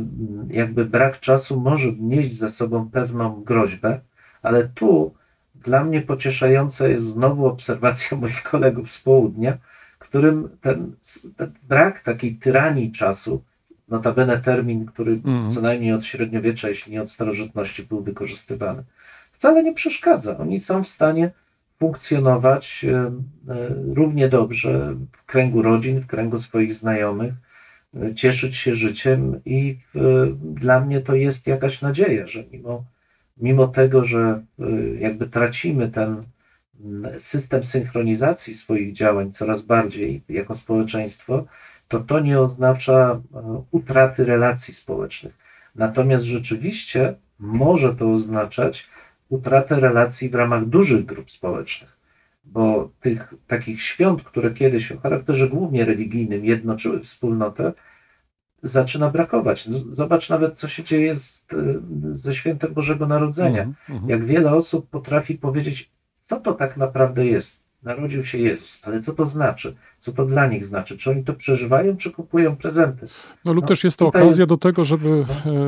jakby brak czasu może nieść za sobą pewną groźbę, ale tu dla mnie pocieszająca jest znowu obserwacja moich kolegów z południa, którym ten, ten brak takiej tyranii czasu, notabene termin, który Mhm. co najmniej od średniowiecza, jeśli nie od starożytności, był wykorzystywany, wcale nie przeszkadza. Oni są w stanie funkcjonować e, równie dobrze w kręgu rodzin, w kręgu swoich znajomych, cieszyć się życiem i e, dla mnie to jest jakaś nadzieja, że mimo, mimo tego, że e, jakby tracimy ten system synchronizacji swoich działań coraz bardziej jako społeczeństwo, to to nie oznacza e, utraty relacji społecznych. Natomiast rzeczywiście może to oznaczać utratę relacji w ramach dużych grup społecznych, bo tych takich świąt, które kiedyś o charakterze głównie religijnym jednoczyły wspólnotę, zaczyna brakować. Zobacz nawet, co się dzieje z, e, ze świętem Bożego Narodzenia Mhm, mhm. jak wiele osób potrafi powiedzieć, co to tak naprawdę jest. Narodził się Jezus, ale co to znaczy? Co to dla nich znaczy? Czy oni to przeżywają, czy kupują prezenty? No lub No, też jest to okazja jest- do tego, żeby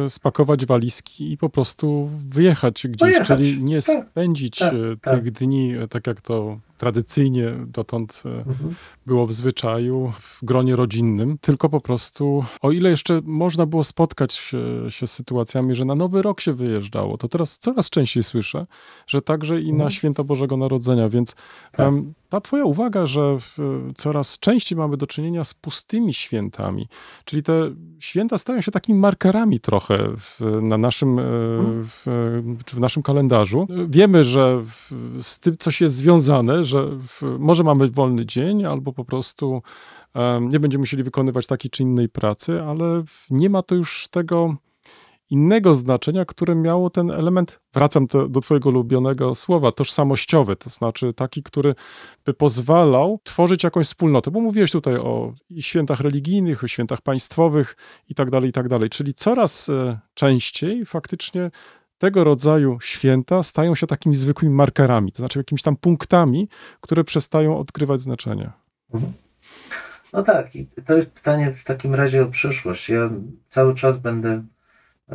e, spakować walizki i po prostu wyjechać gdzieś, Pojechać, czyli nie tak, spędzić tak, e, tak. tych dni, e, tak jak to tradycyjnie dotąd Mhm. było w zwyczaju w gronie rodzinnym, tylko po prostu, o ile jeszcze można było spotkać się, się z sytuacjami, że na Nowy Rok się wyjeżdżało, to teraz coraz częściej słyszę, że także i na Mhm. święta Bożego Narodzenia, więc Tak. em, ta twoja uwaga, że w, coraz częściej mamy do czynienia z pustymi świętami, czyli te święta stają się takimi markerami trochę w, na naszym, e, w, czy w naszym kalendarzu. Wiemy, że z tym coś jest związane, że może mamy wolny dzień, albo po prostu nie będziemy musieli wykonywać takiej czy innej pracy, ale nie ma to już tego innego znaczenia, które miało ten element, wracam do, do twojego ulubionego słowa, tożsamościowy, to znaczy taki, który by pozwalał tworzyć jakąś wspólnotę, bo mówiłeś tutaj o świętach religijnych, o świętach państwowych i tak dalej, i tak dalej, czyli coraz e, częściej faktycznie tego rodzaju święta stają się takimi zwykłymi markerami, to znaczy jakimiś tam punktami, które przestają odgrywać znaczenie. No tak, i to jest pytanie w takim razie o przyszłość. Ja cały czas będę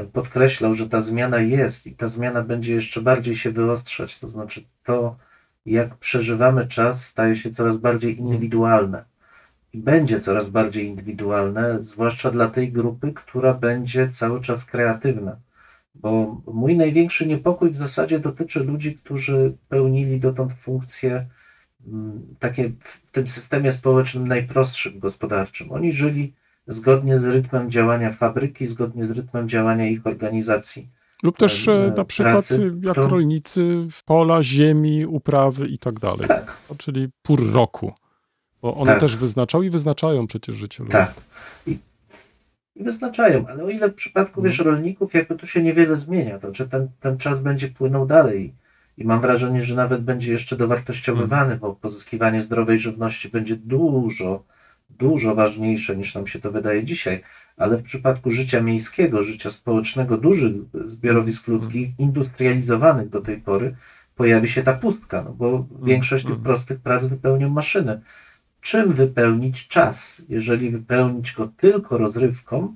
podkreślał, że ta zmiana jest i ta zmiana będzie jeszcze bardziej się wyostrzać. To znaczy to, jak przeżywamy czas, staje się coraz bardziej indywidualne. I będzie coraz bardziej indywidualne, zwłaszcza dla tej grupy, która będzie cały czas kreatywna. Bo mój największy niepokój w zasadzie dotyczy ludzi, którzy pełnili dotąd funkcje mm, takie w tym systemie społecznym najprostszym gospodarczym. Oni żyli zgodnie z rytmem działania fabryki, zgodnie z rytmem działania ich organizacji. Lub też E, na przykład pracy, jak to- rolnicy, pola, ziemi, uprawy i tak dalej. Tak, czyli pór roku. Bo one Tak. też wyznaczały i wyznaczają przecież życie ludzi. tak. I, I wyznaczają, ale o ile w przypadku wiesz, rolników, jakby tu się niewiele zmienia, to czy ten, ten czas będzie płynął dalej. I mam wrażenie, że nawet będzie jeszcze dowartościowywany, bo pozyskiwanie zdrowej żywności będzie dużo, dużo ważniejsze niż nam się to wydaje dzisiaj. Ale w przypadku życia miejskiego, życia społecznego, dużych zbiorowisk ludzkich, industrializowanych do tej pory, pojawi się ta pustka, no bo większość tych mm. prostych prac wypełnią maszyny. Czym wypełnić czas? Jeżeli wypełnić go tylko rozrywką,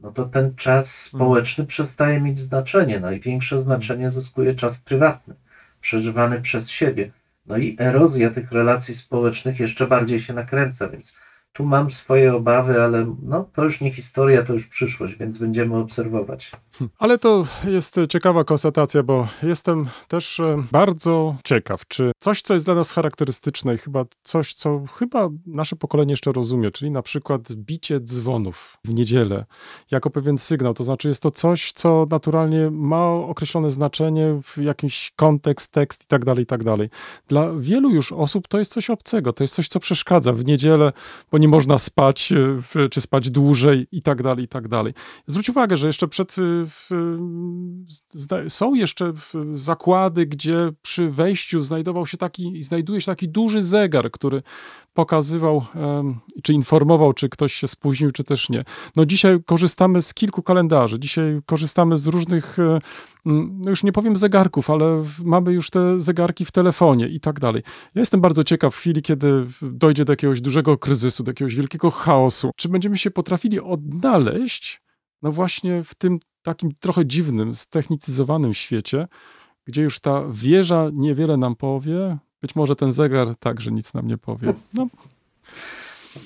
no to ten czas społeczny przestaje mieć znaczenie. Największe znaczenie zyskuje czas prywatny, przeżywany przez siebie. No i erozja tych relacji społecznych jeszcze bardziej się nakręca, więc tu mam swoje obawy, ale no, to już nie historia, to już przyszłość, więc będziemy obserwować. Ale to jest ciekawa konstatacja, bo jestem też e, bardzo ciekaw, czy coś, co jest dla nas charakterystyczne i chyba coś, co chyba nasze pokolenie jeszcze rozumie, czyli na przykład bicie dzwonów w niedzielę jako pewien sygnał. To znaczy, jest to coś, co naturalnie ma określone znaczenie, w jakiś kontekst, tekst i tak dalej, i tak dalej. Dla wielu już osób to jest coś obcego, to jest coś, co przeszkadza w niedzielę, bo nie można spać, e, czy spać dłużej i tak dalej, i tak dalej. Zwróć uwagę, że jeszcze przed. W, są jeszcze zakłady, gdzie przy wejściu znajdował się taki, znajduje się taki duży zegar, który pokazywał, czy informował, czy ktoś się spóźnił, czy też nie. No dzisiaj korzystamy z kilku kalendarzy, dzisiaj korzystamy z różnych, e, no już nie powiem zegarków, ale mamy już te zegarki w telefonie i tak dalej. Ja jestem bardzo ciekaw w chwili, kiedy dojdzie do jakiegoś dużego kryzysu, do jakiegoś wielkiego chaosu, czy będziemy się potrafili odnaleźć no właśnie w tym takim trochę dziwnym, ztechnicyzowanym świecie, gdzie już ta wieża niewiele nam powie, być może ten zegar także nic nam nie powie. No,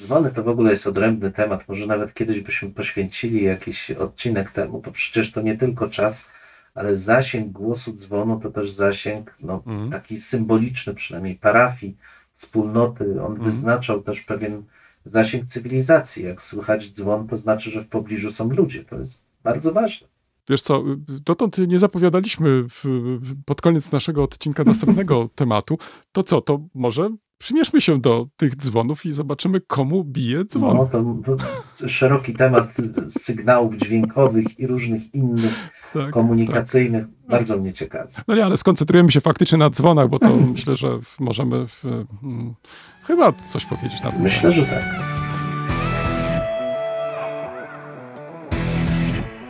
Dzwony to w ogóle jest odrębny temat. Może nawet kiedyś byśmy poświęcili jakiś odcinek temu, bo przecież to nie tylko czas, ale zasięg głosu dzwonu to też zasięg no, Mhm. taki symboliczny, przynajmniej parafii, wspólnoty. On wyznaczał też pewien zasięg cywilizacji. Jak słychać dzwon, to znaczy, że w pobliżu są ludzie. To jest bardzo ważne. Wiesz co, dotąd nie zapowiadaliśmy w, pod koniec naszego odcinka następnego tematu. To co, to może przymierzmy się do tych dzwonów i zobaczymy, komu bije dzwon. No, to, to szeroki temat sygnałów dźwiękowych i różnych innych tak, tak. komunikacyjnych bardzo mnie ciekawi. No nie, ale skoncentrujemy się faktycznie na dzwonach, bo to myślę, że możemy w, mm, chyba coś powiedzieć na ten Myślę, temat. że tak.